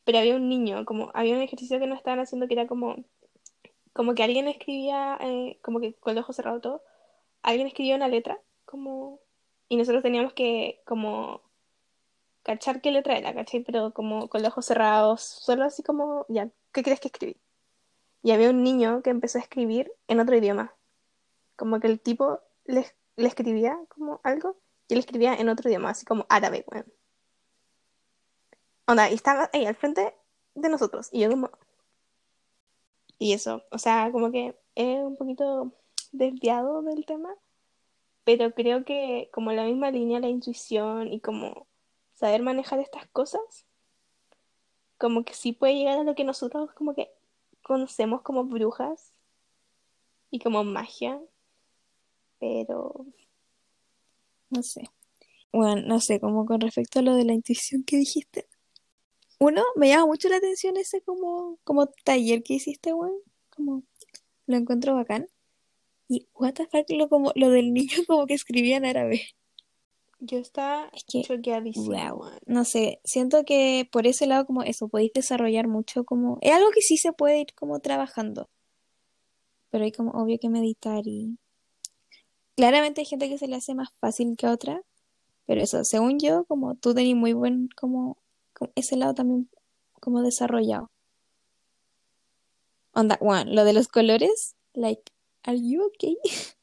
Pero había un niño, como, había un ejercicio que no estaban haciendo que era como, como que alguien escribía, eh, como que con el ojo cerrado todo, alguien escribía una letra, como, y nosotros teníamos que, como, cachar qué letra era, ¿cachai? Pero como con los ojos cerrados, solo así como, ya, ¿qué crees que escribí? Y había un niño que empezó a escribir en otro idioma, como que el tipo le, le escribía como algo, y él escribía en otro idioma, así como árabe, weón. Onda, y estaba ahí al frente de nosotros, y yo como, y eso, o sea, como que es un poquito desviado del tema, pero creo que como la misma línea, la intuición y como saber manejar estas cosas, como que sí puede llegar a lo que nosotros como que conocemos como brujas y como magia, pero No sé. Bueno, no sé, como con respecto a lo de la intuición que dijiste. Uno, me llama mucho la atención ese como, como taller que hiciste, weón. Como lo encuentro bacán. Y what the fuck, lo, como, lo del niño como que escribía en árabe. yo estaba Es que, choqueadísima, wow. weón. No sé, siento que por ese lado como eso, podéis desarrollar mucho como... Es algo que sí se puede ir como trabajando. Pero hay como obvio que meditar y... Claramente hay gente que se le hace más fácil que otra. Pero eso, según yo, como tú tenés muy buen como, como ese lado también como desarrollado. Onda, one, lo de los colores, like, are you okay?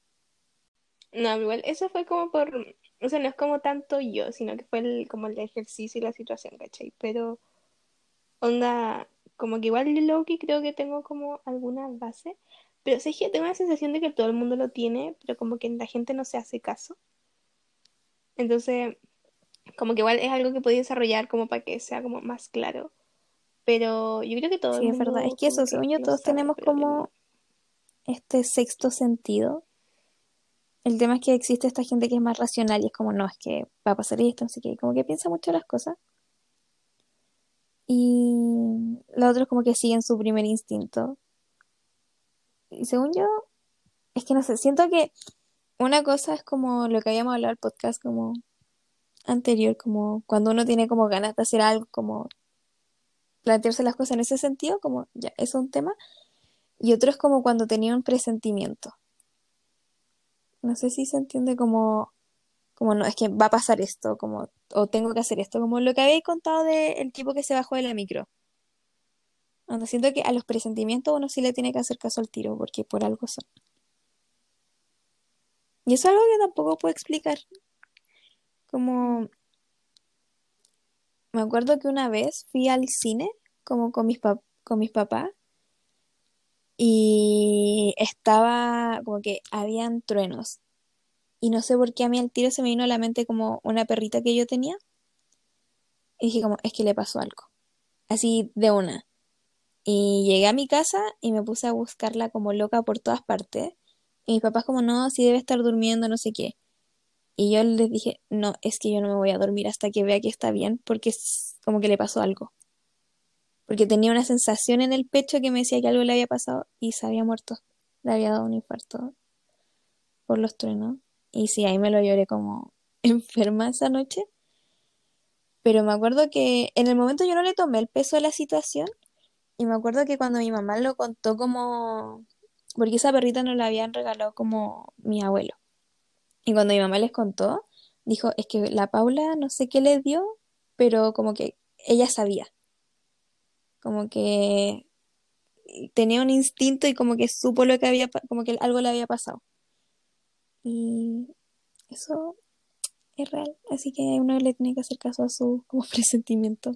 No, igual, eso fue como por, o sea, no es como tanto yo, sino que fue el, como el ejercicio y la situación, ¿cachai? Pero, onda, como que igual Loki creo que tengo como alguna base, pero sí que tengo la sensación de que todo el mundo lo tiene, pero como que la gente no se hace caso. Entonces, como que igual es algo que podéis desarrollar como para que sea como más claro. Pero yo creo que todo Sí, el es verdad. Es que eso, según yo, todos sabe, tenemos como. Este sexto sentido. El tema es que existe esta gente que es más racional y es como, no, es que va a pasar esto, sé qué, como que piensa mucho las cosas. Y los otros como que siguen su primer instinto. Y según yo, es que no sé, siento que una cosa es como lo que habíamos hablado en el podcast como anterior, como cuando uno tiene como ganas de hacer algo, como plantearse las cosas en ese sentido, como ya, es un tema. Y otro es como cuando tenía un presentimiento. No sé si se entiende como, como no, es que va a pasar esto, como, o tengo que hacer esto, como lo que habéis contado del tipo que se bajó de la micro. Cuando siento que a los presentimientos uno sí le tiene que hacer caso al tiro, porque por algo son. Y eso es algo que tampoco puedo explicar. Como, me acuerdo que una vez fui al cine, como con mis, con mis papás, y estaba como que habían truenos. Y no sé por qué a mí al tiro se me vino a la mente como una perrita que yo tenía. Y dije como, es que le pasó algo. Así de una. Y llegué a mi casa y me puse a buscarla como loca por todas partes. Y mis papás como, no, si debe estar durmiendo, no sé qué. Y yo les dije, no, es que yo no me voy a dormir hasta que vea que está bien, porque es como que le pasó algo. Porque tenía una sensación en el pecho que me decía que algo le había pasado y se había muerto. Le había dado un infarto por los truenos. Y sí, ahí me lo lloré como enferma esa noche. Pero me acuerdo que en el momento yo no le tomé el peso de la situación. Y me acuerdo que cuando mi mamá lo contó como... Porque esa perrita nos la habían regalado como mi abuelo. Y cuando mi mamá les contó, dijo, es que la Paula no sé qué le dio, pero como que ella sabía. Como que tenía un instinto y como que supo lo que había, como que algo le había pasado. Y eso es real. Así que uno le tiene que hacer caso a su como presentimiento.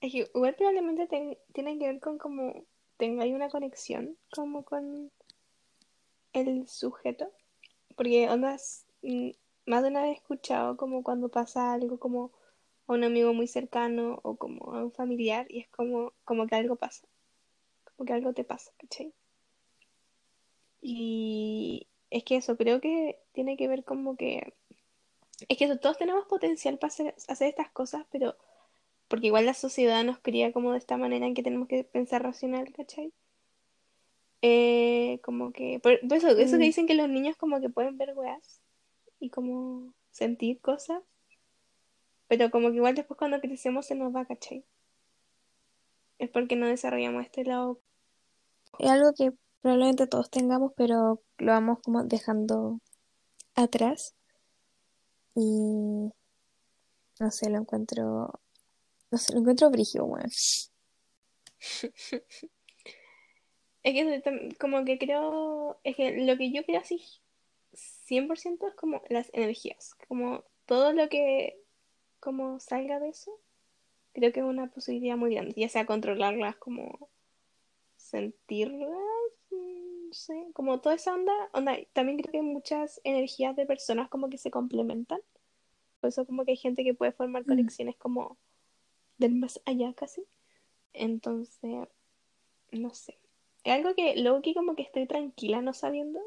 Es que igual probablemente ten- tiene que ver con como tengáis una conexión como con el sujeto. Porque ondas, mm, más de una vez he escuchado como cuando pasa algo como a un amigo muy cercano o como a un familiar y es como, como que algo pasa, como que algo te pasa, ¿cachai? Y es que eso creo que tiene que ver como que, es que eso, todos tenemos potencial para hacer, hacer estas cosas, pero porque igual la sociedad nos cría como de esta manera en que tenemos que pensar racional, ¿cachai? Eh, como que, por, por eso, eso que Mm, dicen que los niños como que pueden ver weas y como sentir cosas, pero como que igual después cuando crecemos se nos va, ¿cachai? Es porque no desarrollamos este lado. Es algo que probablemente todos tengamos, pero lo vamos como dejando atrás. Y no sé, lo encuentro, no sé, lo encuentro brígido, weón. Es que como que creo, es que lo que yo creo así 100% es como las energías, como todo lo que como salga de eso, creo que es una posibilidad muy grande, ya sea controlarlas, como sentirlas, no sé, como toda esa onda, onda, también creo que muchas energías de personas como que se complementan, por eso como que hay gente que puede formar Mm. conexiones como del más allá casi, entonces, no sé, es algo que luego que como que estoy tranquila no sabiendo,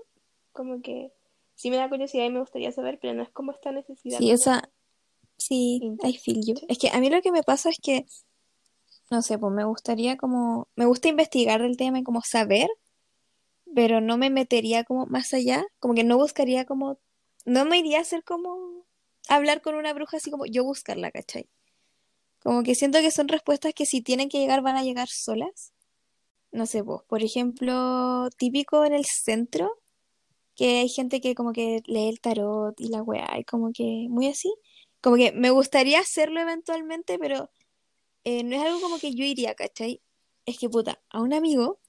como que sí me da curiosidad y me gustaría saber, pero no es como esta necesidad Sí, esa, sí, I feel you. Es que a mí lo que me pasa es que, no sé, pues me gustaría como, me gusta investigar el tema y como saber, pero no me metería como más allá, como que no buscaría como, no me iría a hacer como hablar con una bruja así como yo buscarla, ¿cachai? Como que siento que son respuestas que si tienen que llegar van a llegar solas. No sé, vos, por ejemplo, típico en el centro, que hay gente que como que lee el tarot y la weá, y como que muy así. Como que me gustaría hacerlo eventualmente, pero eh, no es algo como que yo iría, ¿cachai? Es que puta, a un amigo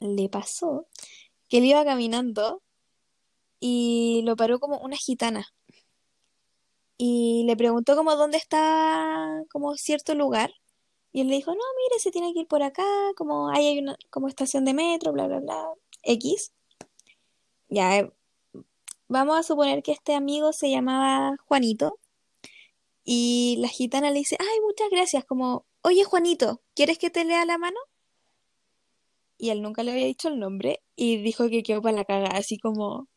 le pasó que él iba caminando y lo paró como una gitana y le preguntó como dónde está como cierto lugar y él le dijo, no, mire, se tiene que ir por acá, como ahí hay una como estación de metro, bla, bla, bla, X. Ya, eh, vamos a suponer que este amigo se llamaba Juanito y la gitana le dice, ay, muchas gracias, como, oye Juanito, ¿quieres que te lea la mano? Y él nunca le había dicho el nombre y dijo que quedó para la cagada, así como,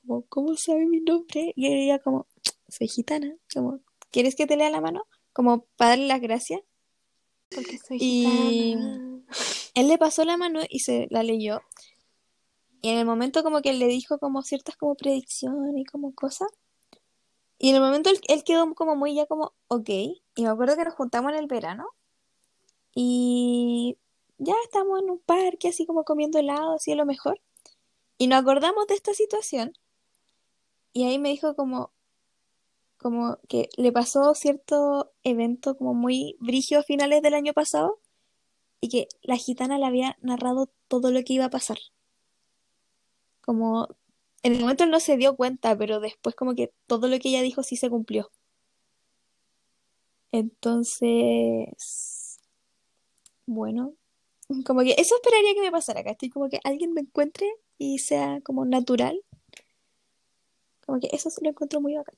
como, ¿cómo sabe mi nombre? Y ella como, soy gitana, como, ¿quieres que te lea la mano? Como para darle las gracias. Porque soy Y gitana. él le pasó la mano y se la leyó. Y en el momento como que él le dijo como ciertas como predicciones y como cosas. Y en el momento él, él quedó como muy ya como, ok. Y me acuerdo que nos juntamos en el verano. Y ya estamos en un parque así como comiendo helado, así a lo mejor. Y nos acordamos de esta situación. Y ahí me dijo como, como que le pasó cierto evento como muy brigio a finales del año pasado y que la gitana le había narrado todo lo que iba a pasar. Como en el momento no se dio cuenta, pero después como que todo lo que ella dijo sí se cumplió. Entonces, bueno, como que eso esperaría que me pasara acá. Estoy como que alguien me encuentre y sea como natural. Como que eso sí lo encuentro muy bacán.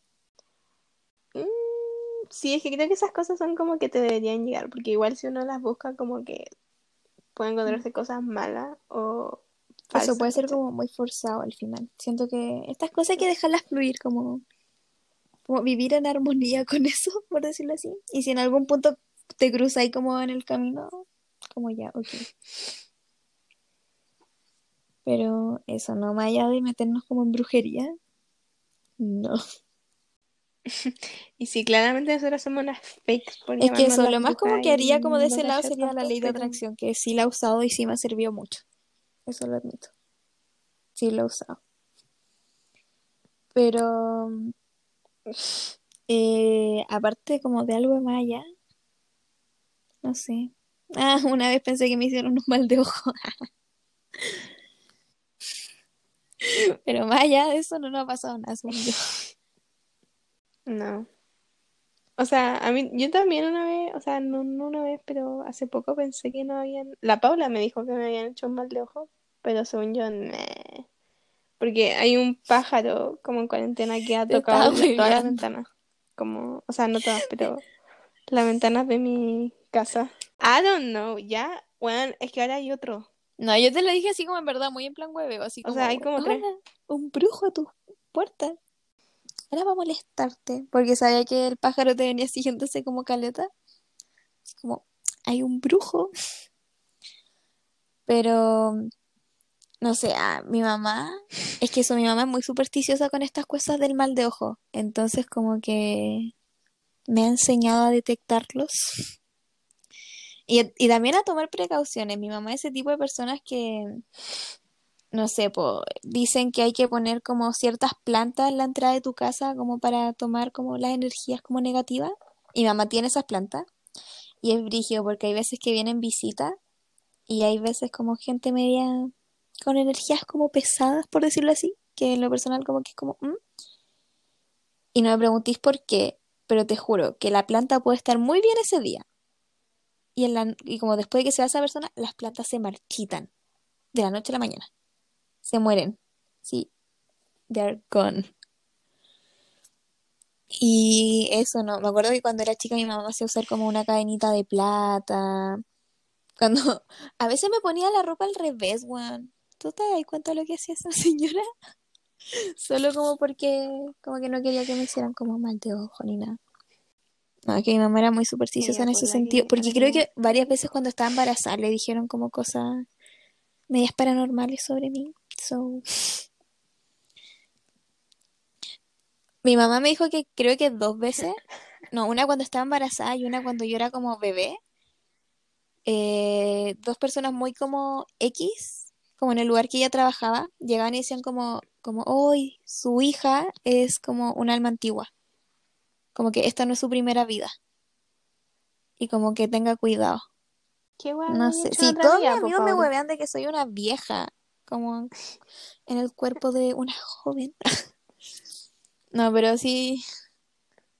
Mm, sí, es que creo que esas cosas son como que te deberían llegar, porque igual si uno las busca como que puede encontrarse cosas malas o Eso puede ser como muy forzado al final. Siento que estas cosas hay que dejarlas fluir, como, como vivir en armonía con eso, por decirlo así. Y si en algún punto te cruza ahí como en el camino, como ya, ok. Pero eso, no más allá de meternos como en brujería, no. Y sí, claramente nosotros somos unas fakes por Es que eso, lo más como que haría como de ese lado sería la ley de atracción, que sí la he usado y sí me ha servido mucho. Eso lo admito. Sí lo he usado. Pero eh, aparte como de algo más allá, no sé. Ah, una vez pensé que me hicieron un mal de ojo. Pero más allá de eso no nos ha pasado nada, no. O sea, a mí, yo también una vez, o sea, no, no una vez, pero hace poco pensé que no habían. La Paula me dijo que me habían hecho un mal de ojo, pero según yo, nah. Porque hay un pájaro como en cuarentena que ha tocado todas las ventanas. Como, o sea, no todas, pero las ventanas de mi casa. I don't know, ya, bueno, es que ahora hay otro. No, yo te lo dije así como en verdad, muy en plan hueveo, así O sea, hay como tres. un brujo a tu puerta. Era para molestarte, porque sabía que el pájaro te venía siguiéndose como caleta. Como, hay un brujo. Pero, no sé, ah, mi mamá, es que eso, mi mamá es muy supersticiosa con estas cosas del mal de ojo. Entonces, como que me ha enseñado a detectarlos. Y, y también a tomar precauciones. Mi mamá es ese tipo de personas que, no sé, dicen que hay que poner como ciertas plantas en la entrada de tu casa como para tomar como las energías como negativas. Y mamá tiene esas plantas. Y es brígido porque hay veces que vienen visitas y hay veces como gente media con energías como pesadas, por decirlo así, que en lo personal como que es como... "Mm". Y no me preguntéis por qué, pero te juro que la planta puede estar muy bien ese día. Y, en la, y como después de que se va esa persona, las plantas se marchitan de la noche a la mañana. Se mueren. Sí, they're gone. Y eso no, me acuerdo que cuando era chica mi mamá hacía usar como una cadenita de plata. Cuando a veces me ponía la ropa al revés, weón. ¿Tú te das cuenta de lo que hacía esa señora? Solo como porque como que no quería que me hicieran como mal de ojo ni nada. No, es que mi mamá era muy supersticiosa en ese sentido, que porque creo que varias veces cuando estaba embarazada le dijeron como cosas medias paranormales sobre mí. So, mi mamá me dijo que creo que dos veces, no, una cuando estaba embarazada y una cuando yo era como bebé, eh, dos personas muy como X, como en el lugar que ella trabajaba, llegaban y decían como, como, hoy su hija es como un alma antigua, como que esta no es su primera vida y como que tenga cuidado. ¿Qué guay No sé, sí, otra todos mis amigos me huevean de que soy una vieja, como en el cuerpo de una joven. No, pero sí,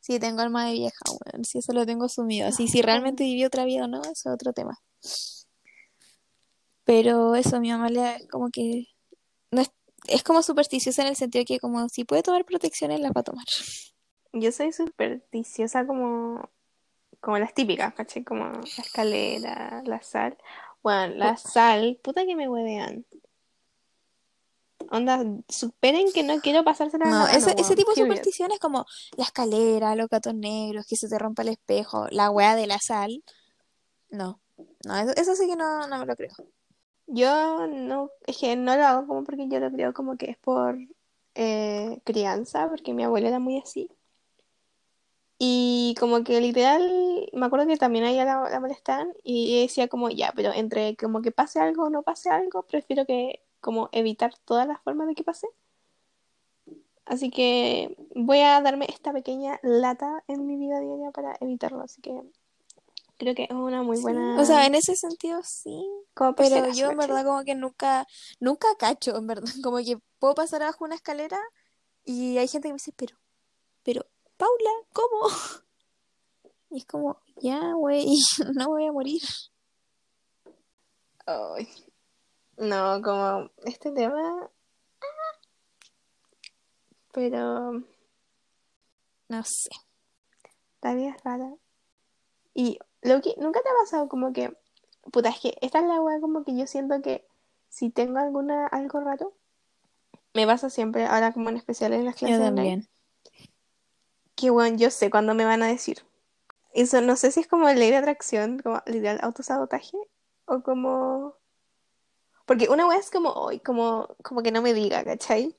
sí tengo alma de vieja, weón, sí eso lo tengo asumido. Así, si realmente viví otra vida o no, eso es otro tema. Pero eso, mi mamá le como que no es, es como supersticiosa en el sentido que como si puede tomar protecciones, las va a tomar. Yo soy supersticiosa como, como las típicas, ¿cachai? Como la escalera, la sal. Bueno, la sal, puta que me huevean. Onda, superen que no quiero pasársela No, la ese, ese weón, tipo de supersticiones como la escalera, los gatos negros, que se te rompa el espejo, la wea de la sal. No, no, eso, eso sí que no, no me lo creo. Yo no, es que no lo hago como porque yo lo creo como que es por eh, crianza, porque mi abuela era muy así. Y como que literal, me acuerdo que también a ella la, la molestaban y ella decía como ya, pero entre como que pase algo o no pase algo, prefiero que como evitar todas las formas de que pase. Así que voy a darme esta pequeña lata en mi vida diaria para evitarlo. Así que creo que es una muy Sí, buena O sea, en ese sentido sí, como pero yo en verdad como que nunca, nunca cacho, en verdad, como que puedo pasar abajo una escalera y hay gente que me dice, pero, pero, Paula, ¿cómo? Y es como, ya, güey, no voy a morir. Ay, no, como este tema, pero No sé. la vida es rara. Y lo que nunca te ha pasado como que, puta, es que esta es la weá como que yo siento que si tengo alguna, algo raro, me pasa siempre, ahora como en especial en las clases Yo online, también. que bueno, yo sé cuándo me van a decir. Eso no sé si es como ley de atracción, como literal autosabotaje, o como... Porque una weá es como, hoy como, como que no me diga, ¿cachai?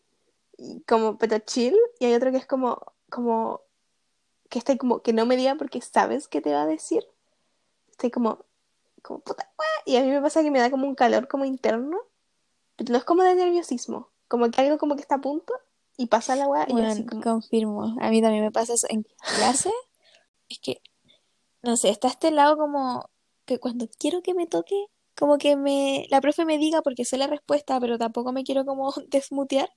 Y como, pero chill, y hay otro que es como, como, que está como, que no me diga porque sabes que te va a decir. Estoy como, como puta weá. Y a mí me pasa que me da como un calor como interno, pero no es como de nerviosismo, como que algo como que está a punto y pasa la weá y yo así Bueno, como, confirmo. A mí también me pasa eso en clase. Es que, no sé, está este lado como que cuando quiero que me toque, como que me, la profe me diga porque sé la respuesta, pero tampoco me quiero como desmutear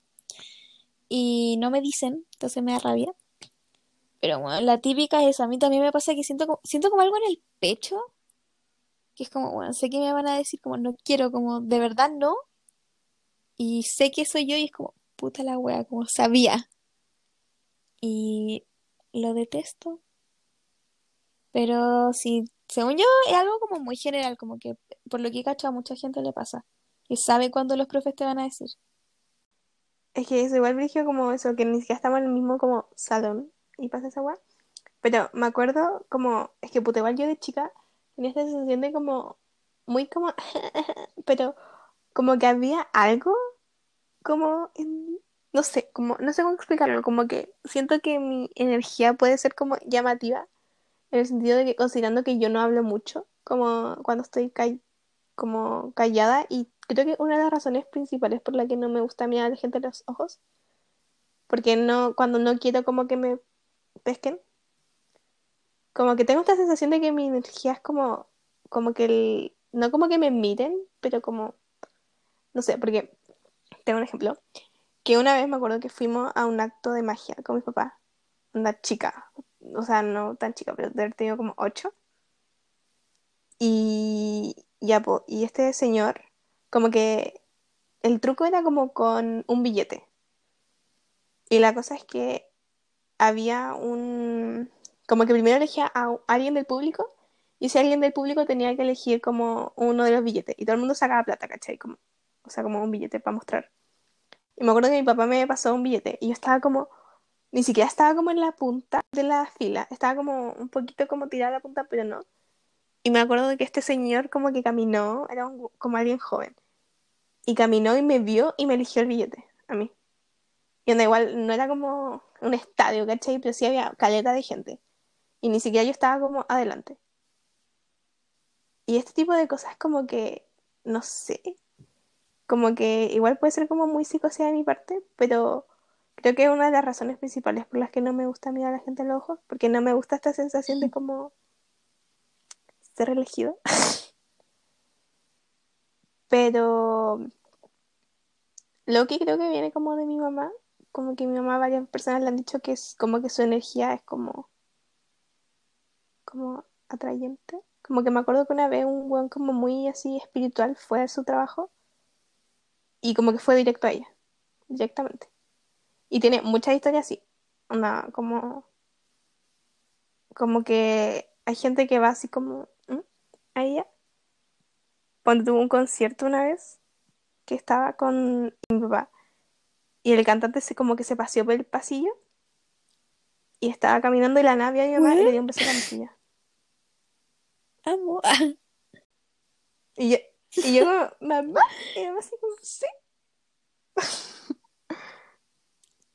y no me dicen, entonces me da rabia. Pero bueno, la típica es, a mí también me pasa que siento como, siento como algo en el pecho, que es como, bueno, sé que me van a decir como no quiero, como de verdad no, y sé que soy yo y es como, puta la wea, como sabía. Y lo detesto. Pero sí, según yo, es algo como muy general, como que por lo que he cachado a mucha gente le pasa. Que sabe cuándo los profes te van a decir. es que es igual brillo como eso, que ni siquiera estamos en el mismo como salón y pasa esa weá. Pero me acuerdo como, es que puta, igual yo de chica tenía esta sensación de como, muy como, pero como que había algo como no sé, como, no sé cómo explicarlo, como que siento que mi energía puede ser como llamativa, en el sentido de que considerando que yo no hablo mucho, como cuando estoy ca- como callada, y creo que una de las razones principales por la que no me gusta mirar a la gente a los ojos, porque no, cuando no quiero como que me pesquen, como que tengo esta sensación de que mi energía es como, como que el, no como que me miren, pero como, no sé, porque tengo un ejemplo. Que una vez me acuerdo que fuimos a un acto de magia con mi papá, una chica, o sea, no tan chica, pero de haber tenido como ocho. Y ya, po, y este señor, como que el truco era como con un billete. Y la cosa es que había un, como que primero elegía a alguien del público, y ese alguien del público tenía que elegir como uno de los billetes. Y todo el mundo sacaba plata, ¿cachai? Como, o sea, como un billete para mostrar. Y me acuerdo que mi papá me pasó un billete, y yo estaba como Ni siquiera estaba como en la punta de la fila, estaba como un poquito como tirada a la punta, pero no. Y me acuerdo de que este señor como que caminó, era como alguien joven, y caminó y me vio y me eligió el billete a mí. Y onda igual no era como un estadio, ¿cachai? Pero sí había caleta de gente. Y ni siquiera yo estaba como adelante. Y este tipo de cosas como que, no sé, como que igual puede ser como muy psicoseada de mi parte, pero creo que es una de las razones principales por las que no me gusta mirar a la gente a los ojos, porque no me gusta esta sensación de como ser elegido. Pero lo que creo que viene como de mi mamá, como que mi mamá varias personas le han dicho que es como que su energía es como, como atrayente. Como que me acuerdo que una vez un buen como muy así espiritual fue a su trabajo y como que fue directo a ella, directamente. Y tiene muchas historias así. Onda, como, como que hay gente que va así como ¿mm? a ella. Cuando tuvo un concierto una vez que estaba con mi papá y el cantante se como que se paseó por el pasillo y estaba caminando y la nave a mi mamá y le dio un beso en la mejilla. Amo. Y yo, y yo como, mamá, y mamá así como, sí.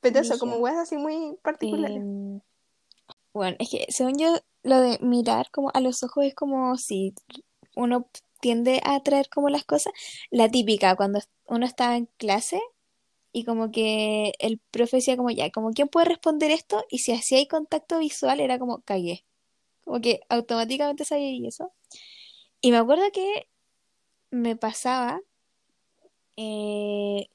Pero eso, como weas así muy particulares. Em, bueno, es que según yo, lo de mirar como a los ojos es como si uno tiende a atraer como las cosas. La típica, cuando uno estaba en clase y como que el profe decía como ya, como quién puede responder esto y si hacía contacto visual era como cagué. Como que automáticamente sabía y eso. Y me acuerdo que me pasaba eh,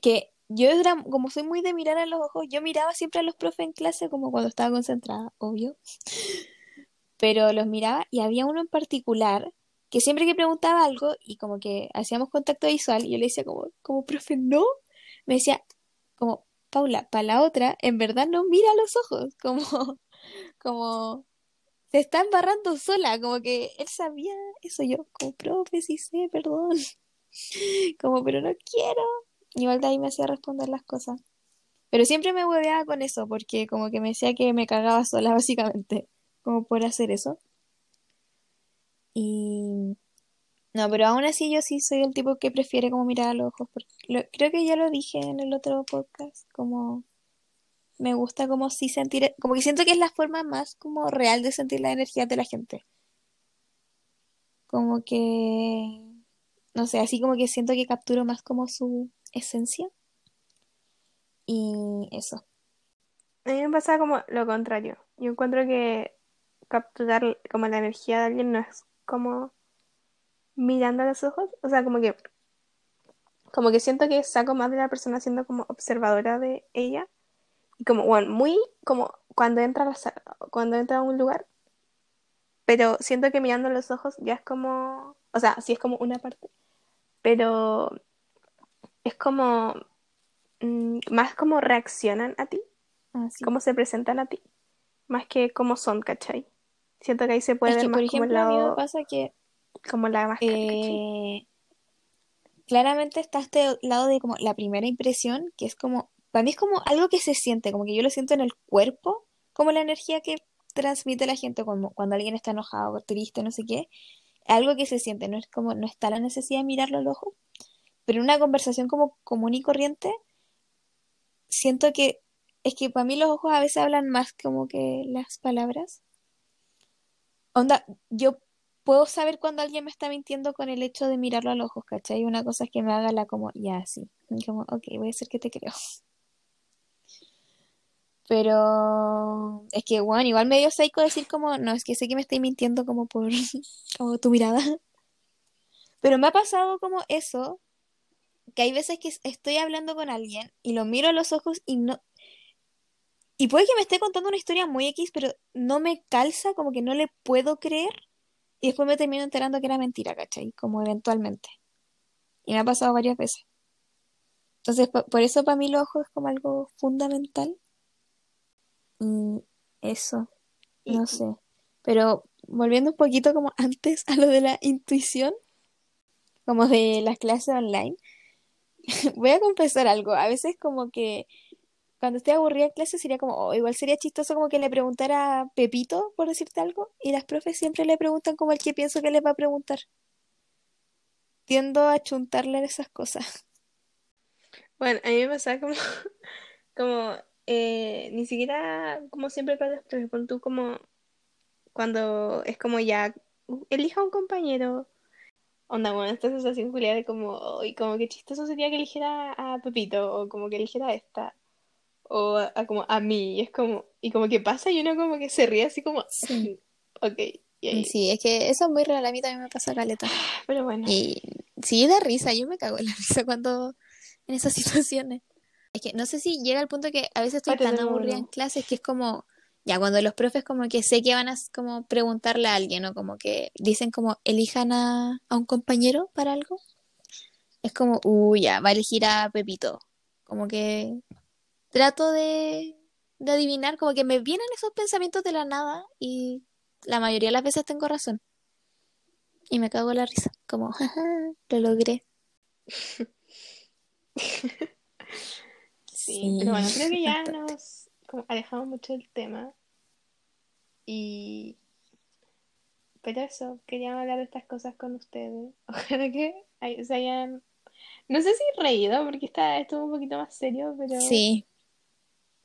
que yo era, como soy muy de mirar a los ojos, yo miraba siempre a los profes en clase como cuando estaba concentrada, obvio. Pero los miraba y había uno en particular que siempre que preguntaba algo y como que hacíamos contacto visual, y yo le decía como, como profe, no, me decía como, Paula, para la otra, en verdad no mira a los ojos, como, como se está embarrando sola, como que él sabía eso, yo, como profe, sí sé, perdón, como, pero no quiero. Igual de ahí me hacía responder las cosas. Pero siempre me hueveaba con eso, porque como que me decía que me cagaba sola, básicamente, como por hacer eso. Y no, pero aún así yo sí soy el tipo que prefiere como mirar a los ojos, porque creo que ya lo dije en el otro podcast, como me gusta como sí sentir, como que siento que es la forma más como real de sentir la energía de la gente. Como que, no sé, así como que siento que capturo más como su esencia. Y eso. A mí me pasa como lo contrario. Yo encuentro que capturar como la energía de alguien no es como mirando los ojos. O sea, como que, como que siento que saco más de la persona siendo como observadora de ella. Y como, bueno, muy como cuando entra a la sala, cuando entra a un lugar. Pero siento que mirando los ojos ya es como, o sea, sí es como una parte. Pero es como, mm, más como reaccionan a ti, Así. cómo se presentan a ti, más que cómo son, ¿cachai? Siento que ahí se puede Es ver que, más por como ejemplo, a mí me lado, pasa que como la máscara, eh, claramente está este lado de como la primera impresión, que es como, para mí es como algo que se siente, como que yo lo siento en el cuerpo, como la energía que transmite la gente cuando, cuando alguien está enojado, triste, no sé qué, algo que se siente, no es como, no está la necesidad de mirarlo al ojo, pero en una conversación como común y corriente, siento que es que para mí los ojos a veces hablan más como que las palabras. Onda, yo puedo saber cuando alguien me está mintiendo con el hecho de mirarlo a los ojos, ¿cachai? Una cosa es que me haga la como, ya, sí. Y como, ok, voy a decir que te creo. Pero es que, bueno, igual me dio psycho decir como, no, es que sé que me estoy mintiendo como por tu mirada. Pero me ha pasado como eso, que hay veces que estoy hablando con alguien y lo miro a los ojos y no... Y puede que me esté contando una historia muy X, pero no me calza, como que no le puedo creer. Y después me termino enterando que era mentira, ¿cachai? Como eventualmente. Y me ha pasado varias veces. Entonces, po- por eso para mí los ojos es como algo fundamental. Y eso, no sé. Pero volviendo un poquito como antes a lo de la intuición, como de las clases online, voy a confesar algo. A veces como que cuando estoy aburrida en clase sería como, oh, igual sería chistoso como que le preguntara a Pepito, por decirte algo, y las profes siempre le preguntan como el que pienso que les va a preguntar. Tiendo a chuntarle esas cosas. bueno, a mí me pasa como, como, eh, ni siquiera, como siempre con los profes, tú como, cuando es como ya, elija un compañero, onda, bueno, esta sensación Julia de como, y como que chistoso sería que eligiera a Pepito, o como que eligiera a esta, o a, a como a mí, y es como, y como que pasa y uno como que se ríe así como, Sí. ok, y ahí- Sí, es que eso es muy real, a mí también me pasa caleta. pero bueno, Y sí, da risa, yo me cago en la risa cuando en esas situaciones. Es que no sé si llega al punto que a veces estoy tan aburrida en clases que es como, ya cuando los profes como que sé que van a como preguntarle a alguien o como que dicen como elijan a, a un compañero para algo, es como, uy, ya, va a elegir a Pepito. Como que trato de, de adivinar, como que me vienen esos pensamientos de la nada y la mayoría de las veces tengo razón. Y me cago en la risa, como, jaja, lo logré. Sí, pero bueno, creo que ya nos alejamos mucho del tema y pero eso, quería hablar de estas cosas con ustedes. Ojalá que se hayan, no sé si reído, porque esta estuvo un poquito más serio, pero Sí,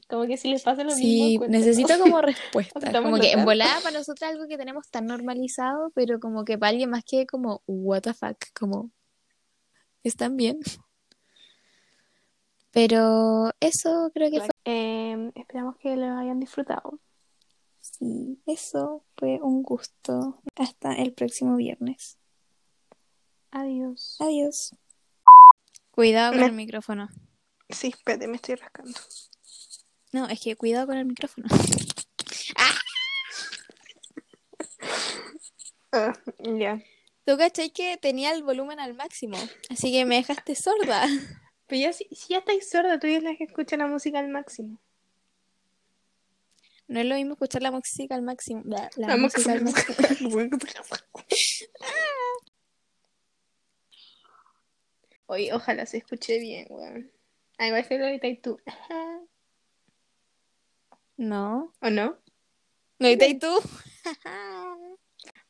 como que si les pasa lo sí, mismo, cuéntenos. necesito como respuesta. Como que en volada para nosotros algo que tenemos tan normalizado, pero como que para alguien más que como, what the fuck, como, ¿están bien? Pero eso creo que fue. Eh, esperamos que lo hayan disfrutado. Sí, eso fue un gusto. Hasta el próximo viernes. Adiós. Adiós. Cuidado con Me- el micrófono. Sí, espérate, me estoy rascando. No, es que cuidado con el micrófono. Ah, ya. Tú cachai que tenía el volumen al máximo, así que me dejaste sorda. Pero ya, si, si ya estáis sorda, tú eres la que escucha la música al máximo. No es lo mismo escuchar la música al máximo. La, la La música al máximo. Oye, ojalá se escuche bien, weón. Ah, igual que lo editáis tú. No. ¿O no? ¿No y tú?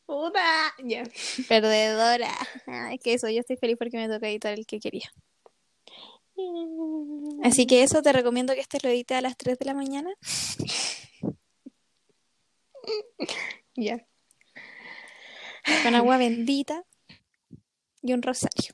¡Puta! Ya. Perdedora. Es que eso, yo estoy feliz porque me toca editar el que quería. Así que eso, te recomiendo que este lo edite a las 3 de la mañana. Ya. Con agua bendita y un rosario.